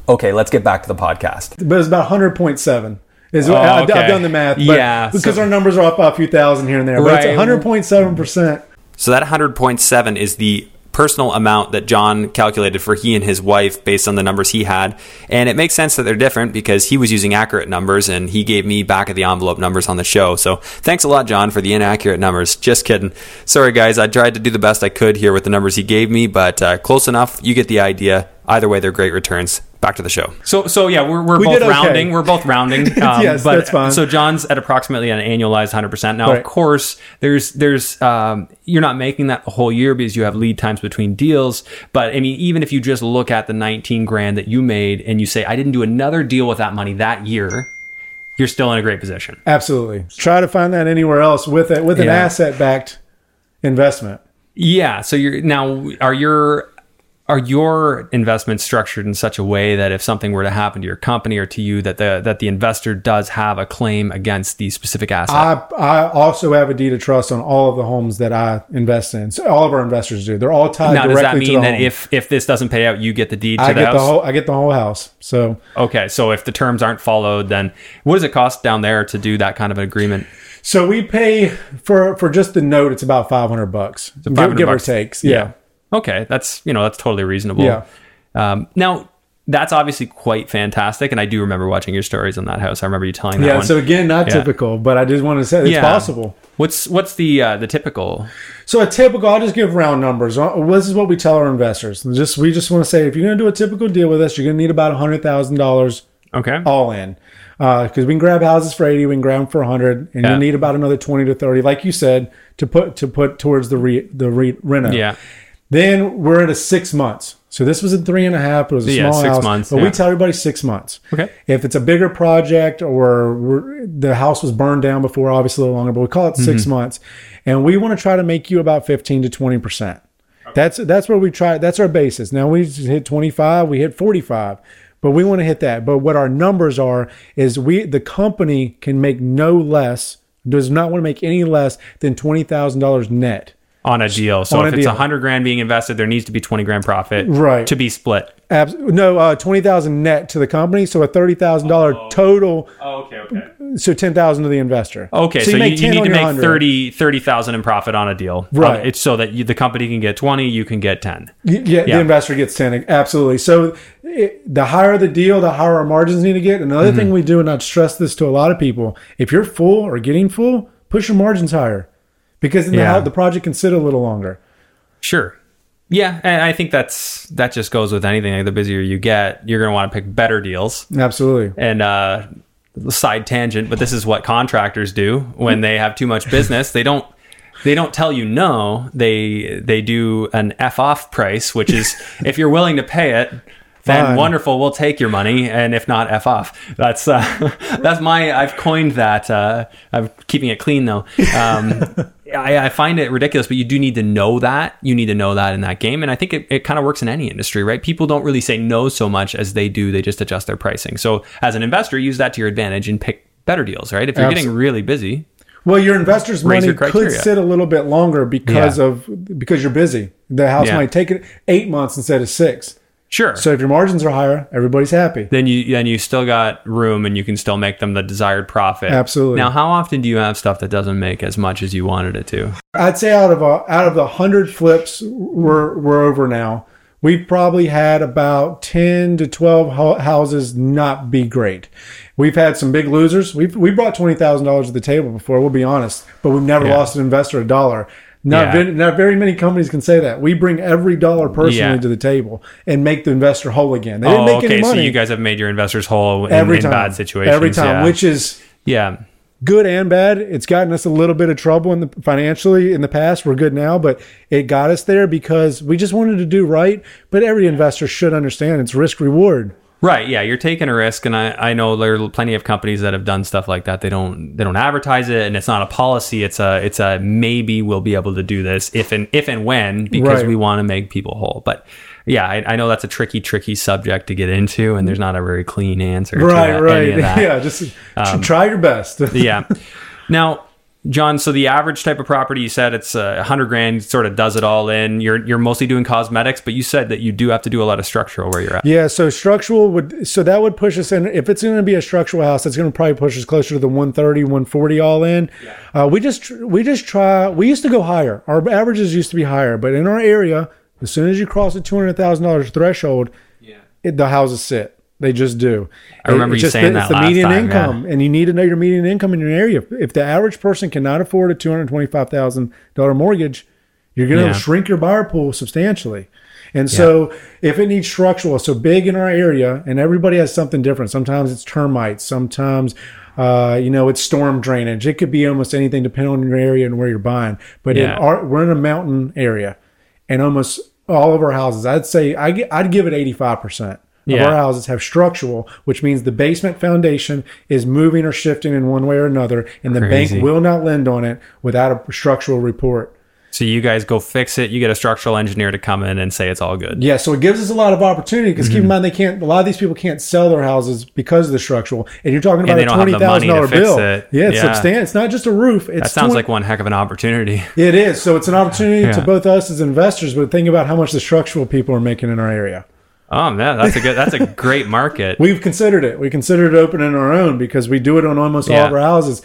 Okay, let's get back to the podcast. but it's about 100.7. Is Oh, I, I've done the math, but Yeah, because so- our numbers are up by a few thousand here and there, but Right. it's 100.7%. So that 100.7 is the personal amount that Jon calculated for he and his wife based on the numbers he had. And it makes sense that they're different because he was using accurate numbers and he gave me back of the envelope numbers on the show. So thanks a lot, Jon, for the inaccurate numbers. Just kidding. Sorry, guys. I tried to do the best I could here with the numbers he gave me, but uh, close enough. You get the idea. Either way, they're great returns. Back to the show. So, so yeah, we're, we're We both did okay. rounding. We're both rounding. <laughs> Um, Yes, but, that's fine. So Jon's at approximately an annualized 100%. Now, of course, there's, there's, um, you're not making that the whole year because you have lead times between deals. But I mean, even if you just look at the 19 grand that you made and you say, I didn't do another deal with that money that year, you're still in a great position. Absolutely. Try to find that anywhere else with it with an Yeah. asset backed investment. Yeah. So you're now are your are your investments structured in such a way that if something were to happen to your company or to you that the that the investor does have a claim against the specific asset? I, I also have a deed of trust on all of the homes that I invest in. So all of our investors do. They're all tied now, does directly that to mean the that home. if if this doesn't pay out, you get the deed to I the get house? the whole I get the whole house. So okay, so if the terms aren't followed, then what does it cost down there to do that kind of an agreement? so we pay for for just the note. It's about five hundred bucks, give, 500 give or bucks. takes. Yeah. Okay, that's you know that's totally reasonable. Yeah. Um, now that's obviously quite fantastic, and I do remember watching your stories on that house. I remember you telling that Yeah. one. So again, not Yeah. typical, but I just want to say it's Yeah. possible. What's what's the uh, the typical? So a typical, I'll just give round numbers. Uh, This is what we tell our investors. Just we just want to say if you're going to do a typical deal with us, you're going to need about hundred thousand dollars Okay. all in. Because we can grab houses for eighty, we can grab them for hundred, and Yeah. you need about another twenty to thirty, like you said, to put to put towards the re, the re, reno. Yeah. Then we're at a six months. So this was a three and a half. It was a Yeah, small six house, months, but yeah. we tell everybody six months. Okay. If it's a bigger project or we're, the house was burned down before, obviously a little longer, but we call it 6 Mm-hmm. months, and we want to try to make you about fifteen to twenty percent. That's that's where we try. That's our basis. Now we just hit twenty five, we hit forty five, but we want to hit that. But what our numbers are is we the company can make no less, does not want to make any less than twenty thousand dollars net. On a deal. So On if a it's a hundred grand being invested, there needs to be twenty grand profit, Right. to be split. Abs- no, uh, twenty thousand net to the company, so a thirty thousand dollar total Oh, okay, okay. so ten thousand to the investor. Okay, so, you, make you 10 need to make 100. 30 30,000 in profit on a deal. Right. Uh, It's so that you, the company can get 20, you can get 10. Y- Yeah, Yeah. the investor gets 10. Absolutely. So it, the higher the deal, the higher our margins need to get. Another Mm-hmm. thing we do, and I stress this to a lot of people, if you're full or getting full, push your margins higher because Yeah. the, the project can sit a little longer. Sure. Yeah, and I think that's that just goes with anything. Like the busier you get, you're going to want to pick better deals. Absolutely. And uh, side tangent, but this is what contractors do when they have too much business. They don't they don't tell you no. They they do an f off price, which is <laughs> if you're willing to pay it. Then Fine. wonderful, we'll take your money, and if not, f off. That's uh, <laughs> that's my. I've coined that. Uh, I'm keeping it clean though. Um, <laughs> I, I find it ridiculous, but you do need to know that. You need to know that in that game. And I think it, it kind of works in any industry, right? People don't really say no so much as they do. They just adjust their pricing. So as an investor, use that to your advantage and pick better deals, right? If you're getting really busy. Well, your investor's money your could sit a little bit longer because Yeah. of because you're busy. The house Yeah. might take it eight months instead of six. Sure. So if your margins are higher, everybody's happy. then you then you still got room and you can still make them the desired profit. Absolutely. Now, how often do you have stuff that doesn't make as much as you wanted it to? I'd say out of a, out of the hundred flips we're we're over now, we've probably had about ten to twelve houses not be great. We've had some big losers. We've we brought twenty thousand dollars to the table before. We'll be honest, but we've never Yeah. lost an investor a dollar. Not, Yeah. very, not very many companies can say that. We bring every dollar personally Yeah. to the table and make the investor whole again. They didn't Oh, make okay. any money. So you guys have made your investors whole in, every in time. bad situations. Every time, yeah. which is yeah. good and bad. It's gotten us a little bit of trouble in the financially in the past. We're good now, but it got us there because we just wanted to do right. But every investor should understand it's risk reward. Right. Yeah. You're taking a risk, and I, I know there are plenty of companies that have done stuff like that. They don't they don't advertise it, and it's not a policy. It's a it's a maybe we'll be able to do this if and if and when because Right. we want to make people whole. But yeah, I, I know that's a tricky tricky subject to get into, and there's not a very clean answer. to Right, that- right. any of that. <laughs> Yeah, just tr- try your best. yeah. <laughs> Now, Jon, so the average type of property you said it's a uh, hundred grand, sort of does it all in. You're you're mostly doing cosmetics, but you said that you do have to do a lot of structural where you're at. Yeah, so structural would so that would push us in. If it's going to be a structural house, it's going to probably push us closer to the 130, 140 all in. Uh, we just we just try. We used to go higher. Our averages used to be higher, but in our area, as soon as you cross the two hundred thousand dollars threshold, it, the houses sit. They just do. I remember It's you saying the, that It's the median time, income, and you need to know your median income in your area. If the average person cannot afford a two hundred twenty-five thousand dollar mortgage, you're going to Yeah. shrink your buyer pool substantially. And so, if it needs structural, so big in our area, and everybody has something different. Sometimes it's termites. Sometimes, uh, you know, it's storm drainage. It could be almost anything depending on your area and where you're buying. But in our, we're in a mountain area, and almost all of our houses, I'd say, I, I'd give it 85% of Yeah. our houses have structural, which means the basement foundation is moving or shifting in one way or another, and the Crazy. bank will not lend on it without a structural report. So you guys go fix it. You get a structural engineer to come in and say it's all good. Yeah, so it gives us a lot of opportunity because Mm-hmm. keep in mind they can't. A lot of these people can't sell their houses because of the structural, and you're talking about a twenty thousand dollar have twenty the money thousand to dollar fix bill. it. Yeah, it's Yeah. substantial. It's not just a roof. It's That sounds 20 like one heck of an opportunity. <laughs> it is. So it's an opportunity to both us as investors, but think about how much the structural people are making in our area. Oh man, that's a good. That's a great market. <laughs> We've considered it. We considered opening our own because we do it on almost all of our houses.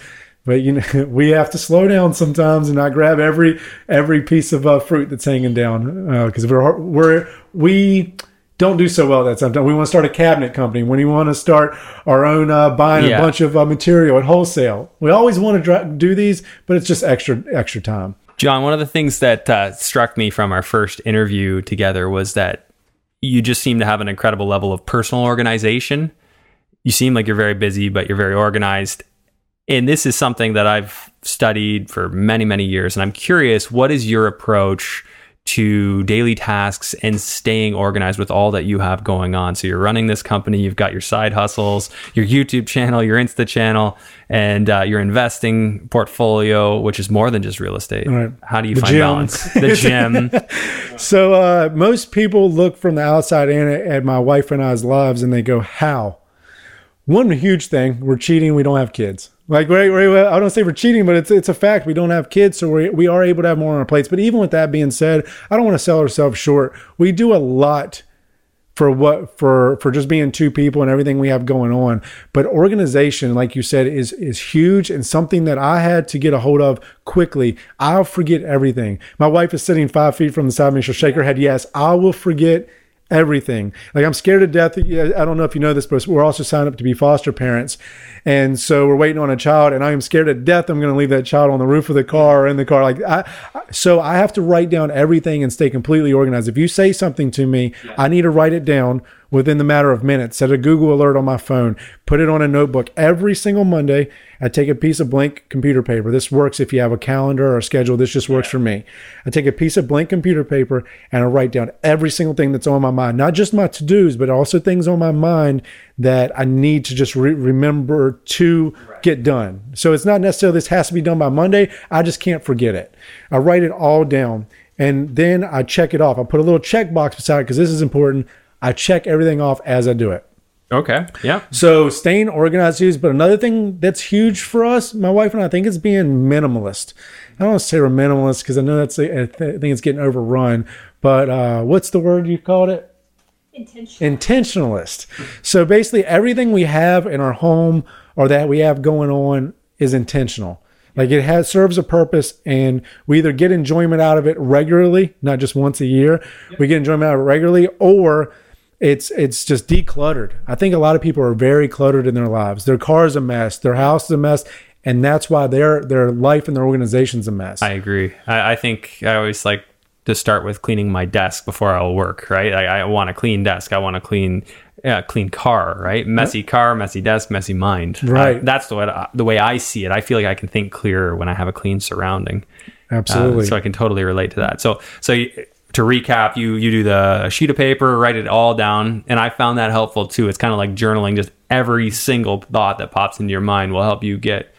But you know, <laughs> we have to slow down sometimes and not grab every every piece of uh, fruit that's hanging down because we're we're we don't do so well that sometimes. We want to start a cabinet company. When we want to start our own uh, buying Yeah. a bunch of uh, material at wholesale, we always want to dra- do these, but it's just extra extra time. Jon, one of the things that uh, struck me from our first interview together was that you just seem to have an incredible level of personal organization. You seem like you're very busy, but you're very organized. And this is something that I've studied for many, many years. And I'm curious, what is your approach to daily tasks and staying organized with all that you have going on? So you're running this company, you've got your side hustles, your YouTube channel, your Insta channel, and uh, your investing portfolio, which is more than just real estate. Right. How do you The find gym. balance? <laughs> The gym. <laughs> So uh, most people look from the outside in at, at my wife and I's lives, and they go, "How?" One huge thing: we're cheating. We don't have kids. Like we we I don't say we're cheating, but it's it's a fact. We don't have kids, so we we are able to have more on our plates. But even with that being said, I don't want to sell ourselves short. We do a lot for what for for just being two people and everything we have going on but organization like you said is is huge and something that i had to get a hold of quickly i'll forget everything my wife is sitting five feet from the side of me she'll shake her head yes i will forget everything. Like I'm scared to death. I don't know if you know this, but we're also signed up to be foster parents. And so we're waiting on a child and I am scared to death. I'm going to leave that child on the roof of the car or in the car. Like I, so I have to write down everything and stay completely organized. If you say something to me, yeah. I need to write it down within the matter of minutes. Set a Google alert on my phone, put it on a notebook every single Monday. I take a piece of blank computer paper. This works if you have a calendar or a schedule. This just works yeah. for me. I take a piece of blank computer paper and I write down every single thing that's on my mind, not just my to dos, but also things on my mind that I need to just re- remember to right. get done. So it's not necessarily this has to be done by Monday. I just can't forget it. I write it all down and then I check it off. I put a little check box beside it because this is important. I check everything off as I do it. Okay. Yeah. So staying organized is, but another thing that's huge for us, my wife and I, I think it's being minimalist. I don't want to say we're minimalist because I know that's I think it's getting overrun. But uh, what's the word you called it? Intentional. Intentionalist. So basically, everything we have in our home or that we have going on is intentional. Like it has serves a purpose, and we either get enjoyment out of it regularly, not just once a year. Yep. We get enjoyment out of it regularly, or it's it's just decluttered. I think a lot of people are very cluttered in their lives. Their car is a mess, their house is a mess, and that's why their their life and their organization's a mess. I agree. I, I think I always like to start with cleaning my desk before I'll work. Right? I, I want a clean desk. I want a clean yeah, clean car, right? Messy car, messy desk, messy mind. Right. Uh, that's the way the way I see it. I feel like I can think clearer when I have a clean surrounding. Absolutely. Uh, so I can totally relate to that. So so to recap, you you do the sheet of paper, write it all down, and I found that helpful too. It's kind of like journaling. Just every single thought that pops into your mind will help you get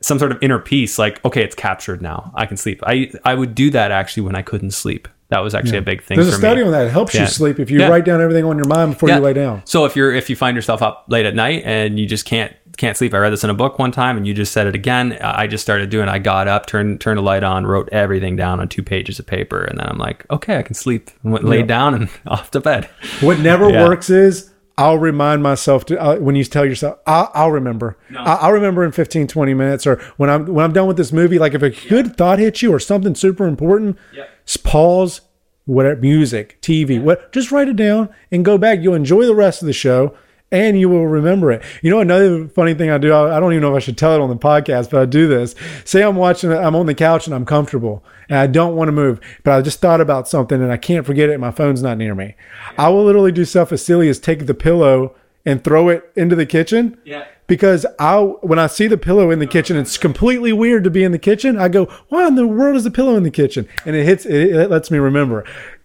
some sort of inner peace. Like, okay, it's captured now. I can sleep. I I would do that actually when I couldn't sleep. That was actually yeah. a big thing. There's a study me. on that. It helps yeah. you sleep if you yeah. write down everything on your mind before you lay down. So if you're if you find yourself up late at night and you just can't can't sleep. I read this in a book one time, and you just said it again. I just started doing. I got up, turned turned a light on, wrote everything down on two pages of paper, and then I'm like, okay, I can sleep. Went, laid down and <laughs> off to bed. What never <laughs> yeah. works is I'll remind myself to uh, when you tell yourself I'll, I'll remember. No. I'll, remember in 15, 20 minutes, or when I'm when I'm done with this movie. Like if a good yeah. thought hits you or something super important, yeah. pause. Whatever music, TV, what just write it down and go back. You'll enjoy the rest of the show and you will remember it. You know, another funny thing I do, I, don't even know if I should tell it on the podcast, but I do this. Say I'm watching, I'm on the couch and I'm comfortable and I don't want to move, but I just thought about something and I can't forget it and my phone's not near me. I will literally do stuff as silly as take the pillow and throw it into the kitchen. Yeah. Because I, when I see the pillow in the kitchen, it's completely weird to be in the kitchen. I go, why in the world is the pillow in the kitchen? And it hits, it, it lets me remember.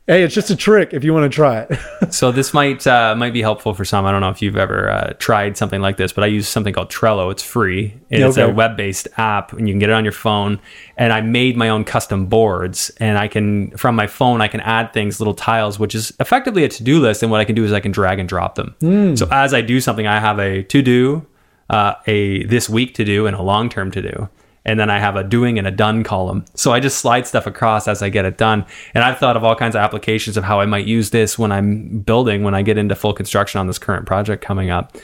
Hey, it's just a trick if you want to try it. <laughs> so this might uh, might be helpful for some. I don't know if you've ever uh, tried something like this, but I use something called Trello. It's free. It's okay. a web based app, and you can get it on your phone. And I made my own custom boards, and I can from my phone I can add things, little tiles, which is effectively a to do list. And what I can do is I can drag and drop them. Mm. So as I do something, I have a to do, uh, a this week to do, and a long term to do and then I have a doing and a done column. So I just slide stuff across as I get it done. And I've thought of all kinds of applications of how I might use this when I'm building, when I get into full construction on this current project coming up.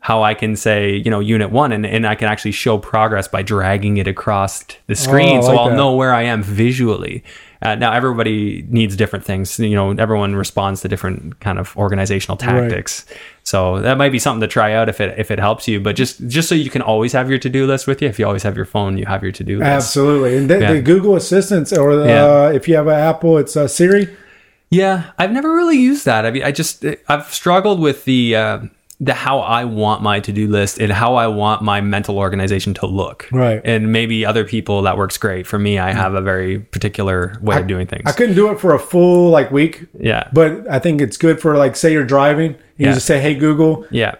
How I can say, you know, unit one, and, and I can actually show progress by dragging it across the screen. Oh, so I'll that. know where I am visually. Uh, now everybody needs different things. You know, everyone responds to different kind of organizational tactics. Right. So that might be something to try out if it if it helps you. But just just so you can always have your to do list with you. If you always have your phone, you have your to do list. Absolutely, and the, yeah. the Google Assistants, or the, yeah. uh, if you have an Apple, it's uh, Siri. Yeah, I've never really used that. I mean, I just I've struggled with the. Uh, the how I want my to do list and how I want my mental organization to look. Right. And maybe other people that works great. For me, I have a very particular way I, of doing things. I couldn't do it for a full like week. Yeah. But I think it's good for like say you're driving, you yeah. just say, Hey Google. Yeah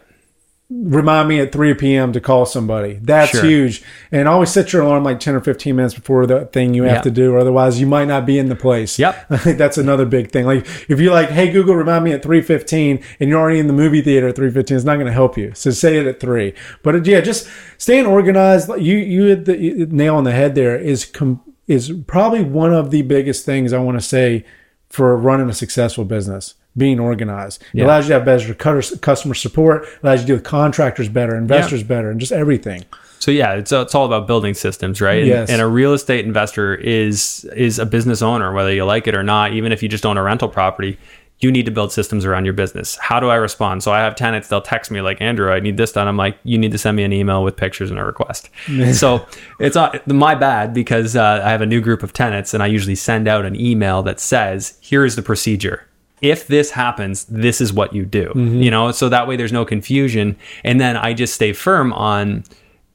remind me at 3 p.m. to call somebody. That's sure. huge. And always set your alarm like 10 or 15 minutes before the thing you have yep. to do, or otherwise you might not be in the place. Yep. <laughs> I think that's another big thing. Like if you're like, hey, Google, remind me at 3.15 and you're already in the movie theater at 3.15, it's not going to help you. So say it at 3. But uh, yeah, just staying organized. You, you hit the nail on the head there is, com- is probably one of the biggest things I want to say for running a successful business being organized. It Yeah. allows you to have better cutter- customer support, allows you to deal with contractors better, investors better, and just everything. So yeah, it's it's all about building systems, right? And- Yes. And, a real estate investor is is a business owner, whether you like it or not. Even if you just own a rental property, you need to build systems around your business. How do I respond? So I have tenants; they'll text me like, "Andrew, I need this done." I'm like, "You need to send me an email with pictures and a request." <laughs> so it's not my bad because uh, I have a new group of tenants, and I usually send out an email that says, "Here is the procedure." If this happens, this is what you do. Mm-hmm. You know, so that way there's no confusion. And then I just stay firm on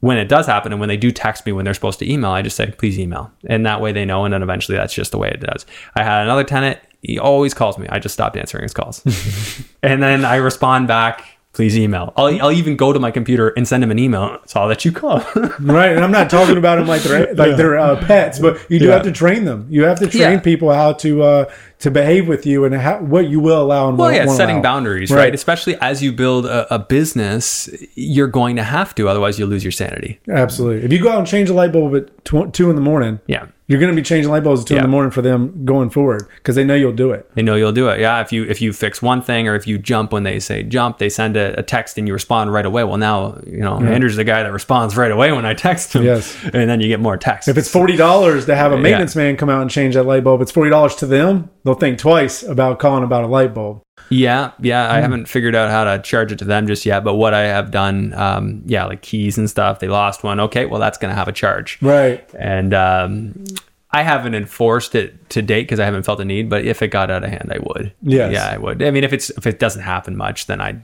when it does happen and when they do text me when they're supposed to email, I just say, please email. And that way they know. And then eventually that's just the way it does. I had another tenant, he always calls me. I just stopped answering his calls. <laughs> and then I respond back, please email. I'll, I'll even go to my computer and send him an email. Saw that you called. <laughs> Right, and I'm not talking about them like they're like they're uh, pets, but you do Yeah. have to train them. You have to train Yeah. people how to uh, to behave with you and how, what you will allow and Well, yeah, won't setting allow. boundaries, right? Right. Especially as you build a, a business, you're going to have to, otherwise you'll lose your sanity. Absolutely. If you go out and change a light bulb at tw- two in the morning, Yeah. You're going to be changing light bulbs at two in the morning for them going forward because they know you'll do it. They know you'll do it. Yeah. If you if you fix one thing or if you jump when they say jump, they send a, a text and you respond right away. Well, now you know Andrew's the guy that responds right away when I text him. Yes. and then you get more texts. If it's forty dollars to have a maintenance man come out and change that light bulb, it's forty dollars to them. They'll think twice about calling about a light bulb. Yeah, yeah, Hmm. I haven't figured out how to charge it to them just yet. But what I have done, um, yeah, like keys and stuff. They lost one. Okay, well that's gonna have a charge. Right. And um, I haven't enforced it to date because I haven't felt a need. But if it got out of hand, I would. Yeah, Yeah, I would. I mean, if it's if it doesn't happen much, then I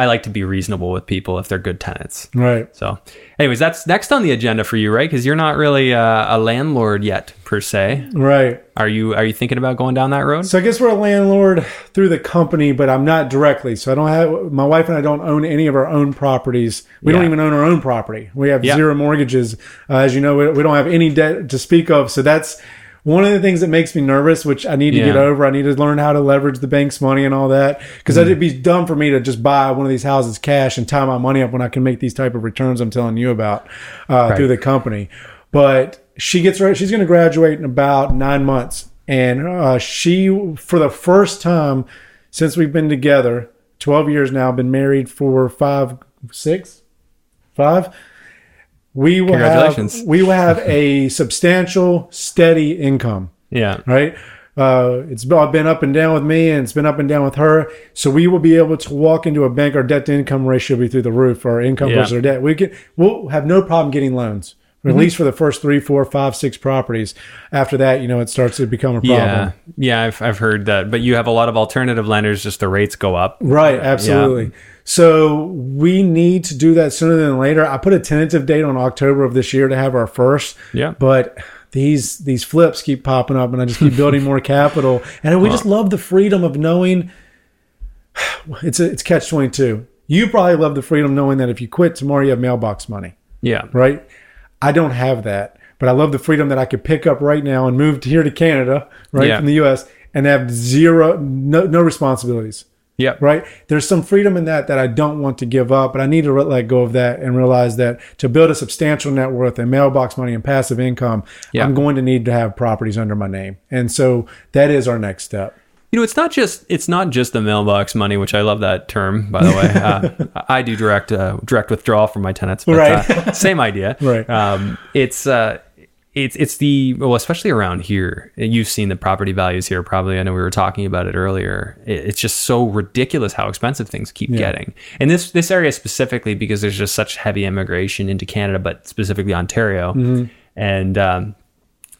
I like to be reasonable with people if they're good tenants. Right. So, anyways, that's next on the agenda for you, right? Because you're not really uh, a landlord yet, per se. Right. Are you? Are you thinking about going down that road? So I guess we're a landlord through the company, but I'm not directly. So I don't have my wife and I don't own any of our own properties. We don't even own our own property. We have Yeah. zero mortgages, uh, as you know. We, we don't have any debt to speak of. So that's one of the things that makes me nervous, which I need to get over. I need to learn how to leverage the bank's money and all that, because Mm. it'd be dumb for me to just buy one of these houses cash and tie my money up when I can make these type of returns I'm telling you about uh, through the company. But she gets ready. She's going to graduate in about nine months, and uh, she, for the first time since we've been together, twelve years now, been married for five, six, five. We will have we will have a substantial, steady income Yeah. right? Uh, it's been up and down with me, and it's been up and down with her. So we will be able to walk into a bank. Our debt to income ratio will be through the roof. Our income Yeah. versus our debt. We can we'll have no problem getting loans. At least for the first three, four, five, six properties. After that, you know, it starts to become a problem. Yeah. Yeah. I've, I've heard that. But you have a lot of alternative lenders, just the rates go up. Right, absolutely. So we need to do that sooner than later. I put a tentative date on October of this year to have our first. Yeah. But these these flips keep popping up and I just keep building more capital. <laughs> And we just love the freedom of knowing <sighs> it's a, it's catch 22. You probably love the freedom knowing that if you quit tomorrow you have mailbox money, Yeah. right? I don't have that. But I love the freedom that I could pick up right now and move to here to Canada, right Yeah. from the US and have zero no, no responsibilities Yep. right? There's some freedom in that that I don't want to give up, but I need to let go of that and realize that to build a substantial net worth and mailbox money and passive income, Yeah. I'm going to need to have properties under my name. And so that is our next step. You know, it's not just it's not just the mailbox money, which I love that term, by the way. <laughs> Uh, I do direct uh, direct withdrawal from my tenants, but Right. uh, same idea. <laughs> Right. Um, it's uh, it's it's the well, especially around here. You've seen the property values here, probably. I know we were talking about it earlier. It, it's just so ridiculous how expensive things keep getting, and this this area specifically because there's just such heavy immigration into Canada, but specifically Ontario, Mm-hmm. and um,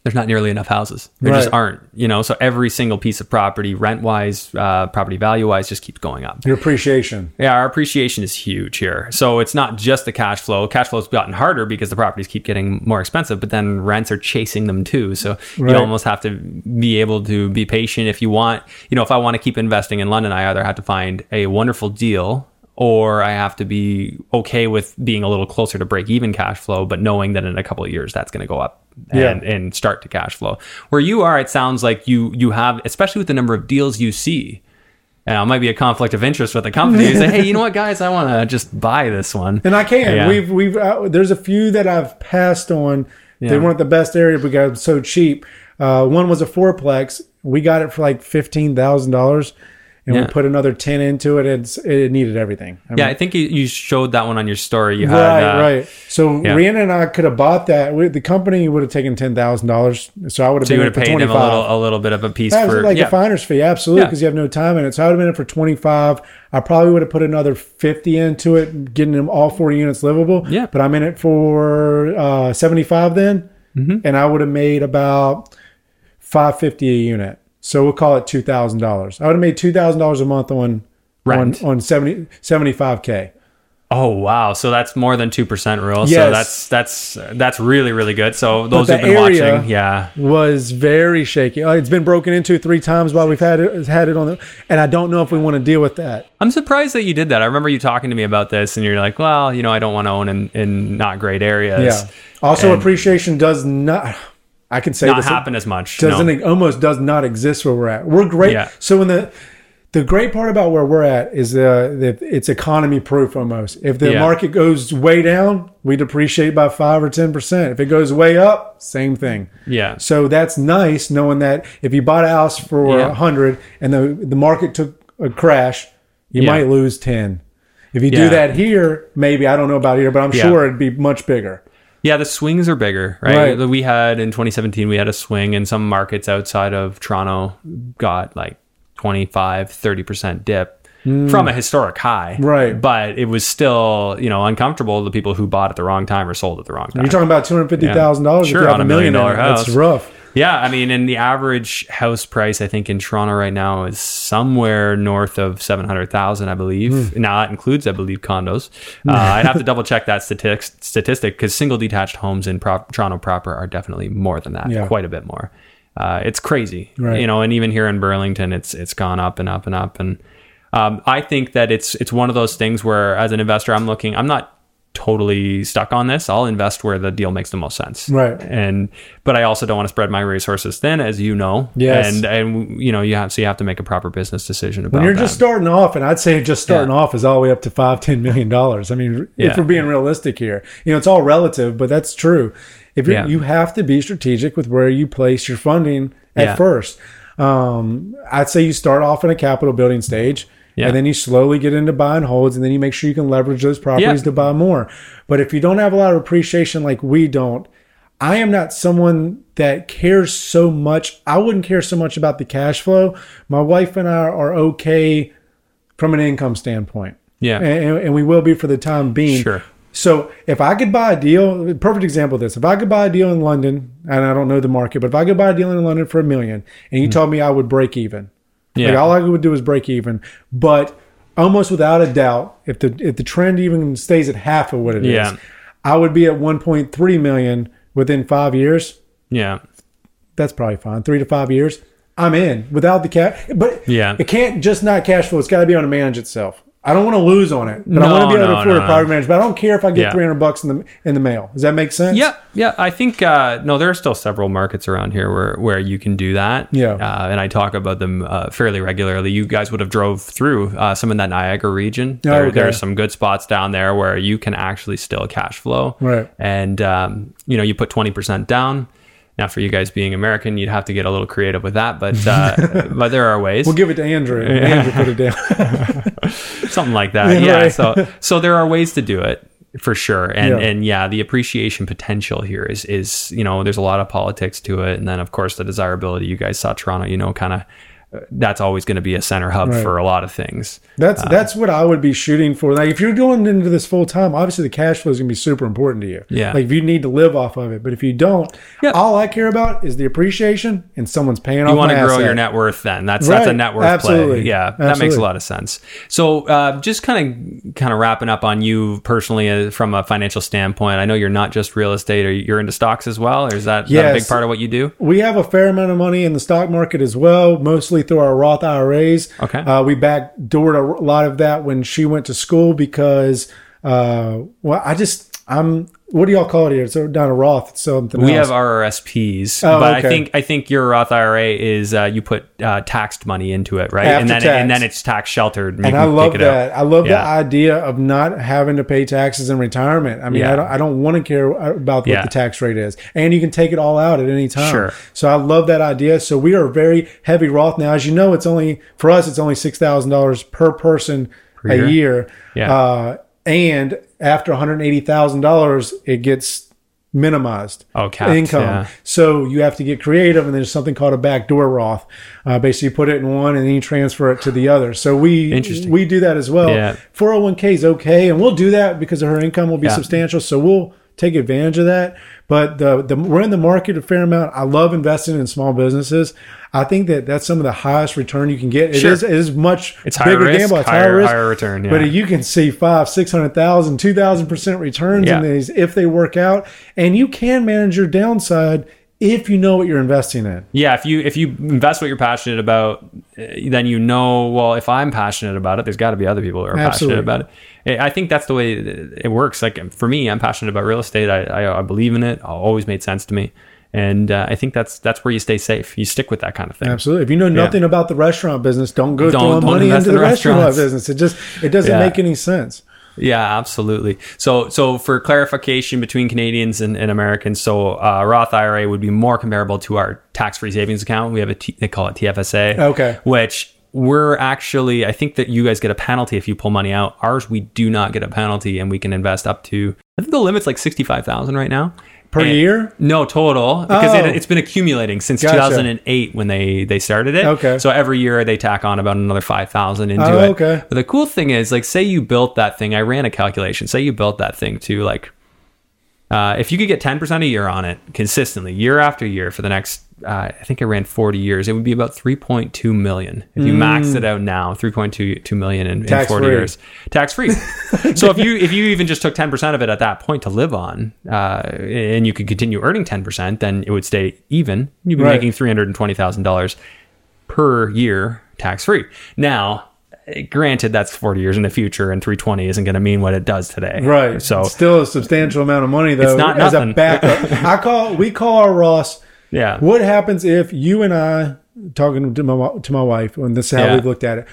there's not nearly enough houses. There just aren't, you know. So every single piece of property, rent wise, uh, property value wise, just keeps going up. Your appreciation. Yeah, our appreciation is huge here. So it's not just the cash flow. Cash flow's gotten harder because the properties keep getting more expensive, but then rents are chasing them too. So Right. you almost have to be able to be patient if you want. You know, if I want to keep investing in London, I either have to find a wonderful deal or I have to be okay with being a little closer to break even cash flow, but knowing that in a couple of years that's going to go up and, Yeah. and start to cash flow. Where you are, it sounds like you you have, especially with the number of deals you see. And it might be a conflict of interest with the company. You say, hey, you know what, guys, I want to just buy this one. And I can. Yeah. We've we've uh, there's a few that I've passed on. Yeah. They weren't the best area because it's so cheap. Uh, one was a fourplex. We got it for like fifteen thousand dollars, and Yeah. we put another 10 into it. It's, it needed everything. I Yeah, mean, I think you, you showed that one on your story. You had Right, uh, right. So yeah. Rihanna and I could have bought that. We, the company would have taken ten thousand dollars. So I would have So you been would have paid twenty him a little, a little bit of a piece That for like yeah. a finder's fee, absolutely, Yeah. because you have no time in it. So I would have been in for twenty five. I probably would have put another fifty into it, getting them all forty units livable. Yeah. But I'm in it for uh, seventy five then, Mm-hmm. and I would have made about five fifty a unit. So we'll call it two thousand dollars. I would have made two thousand dollars a month on Rent. on on 70, 75 k. Oh wow! So that's more than two percent rule. Yes. So that's that's that's really really good. So those who've been watching, yeah, was very shaky. Uh, It's been broken into three times while we've had it had it on the, and I don't know if we want to deal with that. I'm surprised that you did that. I remember you talking to me about this, and you're like, "Well, you know, I don't want to own in, in not great areas." Yeah. Also, And appreciation does not. I can say not this, happen as much. Doesn't no. it almost does not exist where we're at. We're great. Yeah. So when the the great part about where we're at is uh, that it's economy proof almost. If the Yeah. market goes way down, we depreciate by five or ten percent. If it goes way up, same thing. Yeah. So that's nice knowing that if you bought a house for a Yeah. hundred and the the market took a crash, you Yeah. might lose ten. If you do that here, maybe I don't know about here, but I'm sure it'd be much bigger. Yeah, the swings are bigger, right? Right. We had in 2017, we had a swing, and some markets outside of Toronto got like 25, 30% dip hmm. from a historic high. Right. But it was still, you know, uncomfortable. The people who bought at the wrong time or sold at the wrong time. You're talking about two hundred fifty thousand dollars. Sure, if you have on a million dollar That's house. rough. Yeah, I mean, and the average house price I think in Toronto right now is somewhere north of seven hundred thousand, I believe. Hmm. Now that includes, I believe, condos. Uh, <laughs> I'd have to double check that statistic statistic because single detached homes in Toronto proper are definitely more than that, Yeah. quite a bit more. Uh, it's crazy, Right. you know. And even here in Burlington, it's it's gone up and up and up. And um, I think that it's it's one of those things where, as an investor, I'm looking. I'm not totally stuck on this. I'll invest where the deal makes the most sense. Right. And but I also don't want to spread my resources thin, as you know. Yes. And and you know you have so you have to make a proper business decision about When you're that. just starting off, and I'd say just starting Yeah. off is all the way up to five, ten million dollars. I mean, Yeah. if we're being realistic here, you know, it's all relative, but that's true. If Yeah. you have to be strategic with where you place your funding at first. Um, I'd say you start off in a capital building stage. Yeah. And then you slowly get into buying holds, and then you make sure you can leverage those properties Yeah. to buy more. But if you don't have a lot of appreciation like we don't, I am not someone that cares so much. I wouldn't care so much about the cash flow. My wife and I are okay from an income standpoint. Yeah. And, and we will be for the time being. Sure. So if I could buy a deal, perfect example of this. If I could buy a deal in London, and I don't know the market, but if I could buy a deal in London for a million and you mm-hmm. told me I would break even, Yeah. like all I would do is break even. But almost without a doubt, if the if the trend even stays at half of what it is, Yeah. I would be at 1.3 million within five years. yeah. That's probably fine. Three to five years, I'm in without the cash. But Yeah. it can't just not cash flow. It's got to be able to manage itself. I don't want to lose on it, but I want to be able no, to afford no, a property no. manager. But I don't care if I get Yeah. 300 bucks in the in the mail. Does that make sense? Yeah, yeah. I think uh, no, there are still several markets around here where where you can do that. Yeah. uh, and I talk about them uh, fairly regularly. You guys would have drove through uh, some in that Niagara region. Oh, There, okay. there are some good spots down there where you can actually still cash flow. Right. And um, you know, you put twenty percent down. Now, for you guys being American, you'd have to get a little creative with that, but uh, <laughs> but there are ways. We'll give it to Andrew. Andrew put it down. <laughs> <laughs> something like that. Yeah, Yeah. right. So so there are ways to do it for sure. And Yeah. and yeah, the appreciation potential here is is you know there's a lot of politics to it, and then of course the desirability. You guys saw Toronto, you know, kind of. That's always going to be a center hub Right. for a lot of things. That's that's what I would be shooting for. Like if you're going into this full time, obviously the cash flow is going to be super important to you. Yeah. Like if you need to live off of it, but if you don't, Yeah. all I care about is the appreciation and someone's paying off. You want to grow asset. your net worth then. That's that's a net worth Absolutely. play. Yeah, that makes a lot of sense. So uh, just kind of kind of wrapping up on you personally uh, from a financial standpoint. I know you're not just real estate, or you're into stocks as well. Or is that, is that a big part of what you do? We have a fair amount of money in the stock market as well, mostly through our Roth IRAs. Okay. Uh, we backdoored a lot of that when she went to school because, uh, well, I just I'm. What do y'all call it here? It's not a Roth. It's something. We else. have RRSPs, Oh, but I think I think your Roth IRA is uh, you put uh, taxed money into it, right? and then tax. and then it's tax sheltered. and I love that. I love the idea of not having to pay taxes in retirement. I mean, Yeah. I don't, I don't want to care about what Yeah. the tax rate is, and you can take it all out at any time. Sure. So I love that idea. So we are very heavy Roth now. As you know, it's only for us. It's only six thousand dollars per person a year? year. Yeah. Uh, and after one hundred eighty thousand dollars, it gets minimized Oh, capped, income. yeah. So you have to get creative, and there's something called a backdoor Roth. Uh, basically, you put it in one, and then you transfer it to the other. So we we do that as well. Yeah. 401k is okay, and we'll do that because her income will be Yeah. substantial. So we'll take advantage of that. But the, the we're in the market a fair amount. I love investing in small businesses. I think that that's some of the highest return you can get. It Sure. is it is much It's bigger risk, gamble. It's higher- higher risk, higher return, yeah. But you can see five, six hundred thousand, two thousand percent returns Yeah. in these if they work out, and you can manage your downside if you know what you're investing in. Yeah, if you if you invest what you're passionate about, uh, then you know. Well, if I'm passionate about it, there's got to be other people who are Absolutely. passionate about it. I I think that's the way it works. Like for me, I'm passionate about real estate. I, I, I believe in it. It always made sense to me, and uh, I think that's that's where you stay safe. You stick with that kind of thing. Absolutely. If you know nothing about the restaurant business, don't go Don't- throwing don't money into in the restaurant business. It just it doesn't Yeah. make any sense. Yeah, absolutely. So, so for clarification between Canadians and, and Americans, so uh, Roth IRA would be more comparable to our tax-free savings account. We have a T, they call it TFSA. Okay. Which we're actually, I think that you guys get a penalty if you pull money out. Ours, we do not get a penalty, and we can invest up to. I think the limit's like sixty-five thousand right now Per And- year? No, total because Oh. it, it's been accumulating since Gotcha. 2008 when they they started it. Okay. So every year they tack on about another 5,000 into Oh, it. okay. But the cool thing is, like, say you built that thing. I ran a calculation. Say you built that thing to like, uh, if you could get 10% a year on it consistently, year after year for the next, uh, I think I ran 40 years, it would be about 3.2 million. If you maxed it out now, 3.2 2 million in, in 40 Mm. Tax-free. years, tax free. so if you if you even just took 10% of it at that point to live on, uh, and you could continue earning 10%, then it would stay even. You'd be Right. making $320,000 per year tax free. Now, granted, that's 40 years in the future, and 320 isn't going to mean what it does today. Right. So, It's still a substantial amount of money though It's not as nothing. a backup. I call we call our Roths yeah. what happens if you and I talking to my to my wife and this is how Yeah. we've looked at it.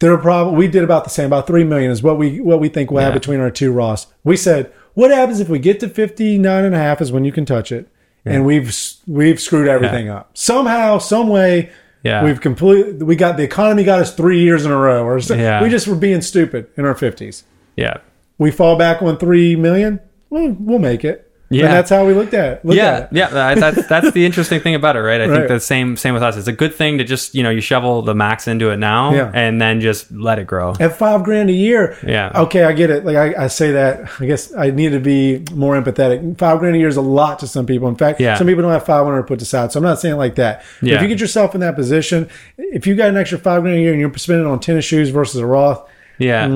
There are probably we did about the same, about three million is what we what we think we'll have between our two Roths. We said, what happens if we get to 59 and a half is when you can touch it. And we've we've screwed everything up. Somehow, some way Yeah. we've complete we got the economy got us three years in a row. Or Yeah. we just were being stupid in our fifties. Yeah. We fall back on three million. Well, we'll make it. Yeah. and that's how we looked at it. Looked yeah, at yeah, that- that's that's the <laughs> interesting thing about it, right? I Right. think the same same with us. It's a good thing to just you know you shovel the max into it now, Yeah. and then just let it grow. at five grand a year. Yeah. Okay, I get it. Like I, I say that. I guess I need to be more empathetic. Five grand a year is a lot to some people. In fact, Yeah. some people don't have five hundred put aside. So I'm not saying it like that. Yeah. If you get yourself in that position, if you got an extra five grand a year and you're spending on tennis shoes versus a Roth, Yeah,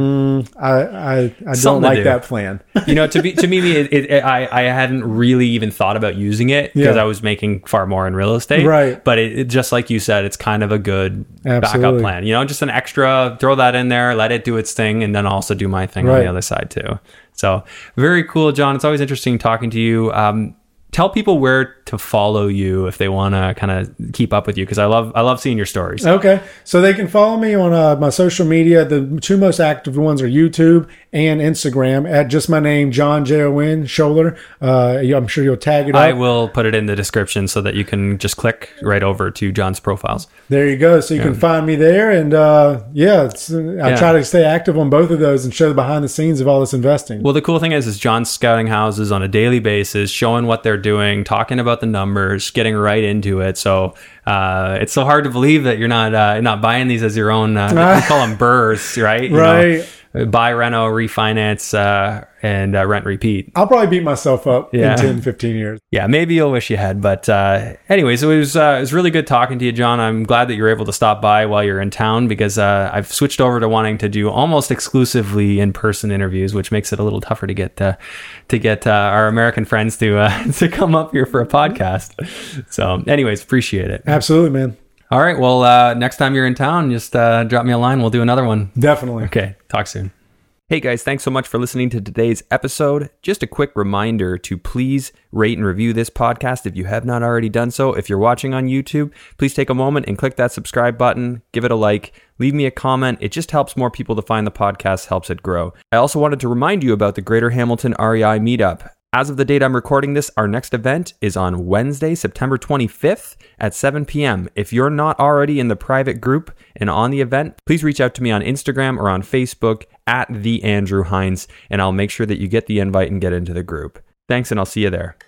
I I, I don't like do. that plan. <laughs> you know, to be to me, it, it, I I hadn't really even thought about using it because Yeah. I was making far more in real estate, Right. But it, it just like you said, it's kind of a good backup plan. You know, just an extra, throw that in there, let it do its thing, and then also do my thing on the other side too. So very cool, Jon. It's always interesting talking to you. Um, tell people where to follow you if they want to kind of keep up with you because I love I love seeing your stories. Okay, so they can follow me on uh, my social media. The two most active ones are YouTube and Instagram at just my name, Jon J O N Schoeller. Uh, I'm sure you'll tag it up. I will put it in the description so that you can just click right over to Jon's profiles. There you go. So you can find me there, and uh, yeah, it's, I Yeah. try to stay active on both of those and show the behind the scenes of all this investing. Well, the cool thing is, is Jon's scouting houses on a daily basis, showing what they're doing, talking about the numbers, getting right into it. So uh, it's so hard to believe that you're not uh, not buying these as your own. Uh, <laughs> we call them BRRRRs, right? You know, Right. Buy, reno, refinance, uh, and uh, rent, repeat. I'll probably beat myself up Yeah. in 10, 15 years. Yeah, maybe you'll wish you had. But uh, anyway, so it was uh, it was really good talking to you, Jon. I'm glad that you're able to stop by while you're in town because uh, I've switched over to wanting to do almost exclusively in person interviews, which makes it a little tougher to get uh, to get uh, our American friends to uh, <laughs> to come up here for a podcast. So, anyways, appreciate it. Absolutely, man. All right, well, uh, next time you're in town, just uh, drop me a line. We'll do another one. Definitely. Okay, talk soon. Hey guys, thanks so much for listening to today's episode. Just a quick reminder to please rate and review this podcast if you have not already done so. If you're watching on YouTube, please take a moment and click that subscribe button, give it a like, leave me a comment. It just helps more people to find the podcast, helps it grow. I also wanted to remind you about the Greater Hamilton REI meetup. As of the date I'm recording this, our next event is on Wednesday, September 25th at 7 p.m. If you're not already in the private group and on the event, please reach out to me on Instagram or on Facebook at the Andrew Hines, and I'll make sure that you get the invite and get into the group. Thanks, and I'll see you there.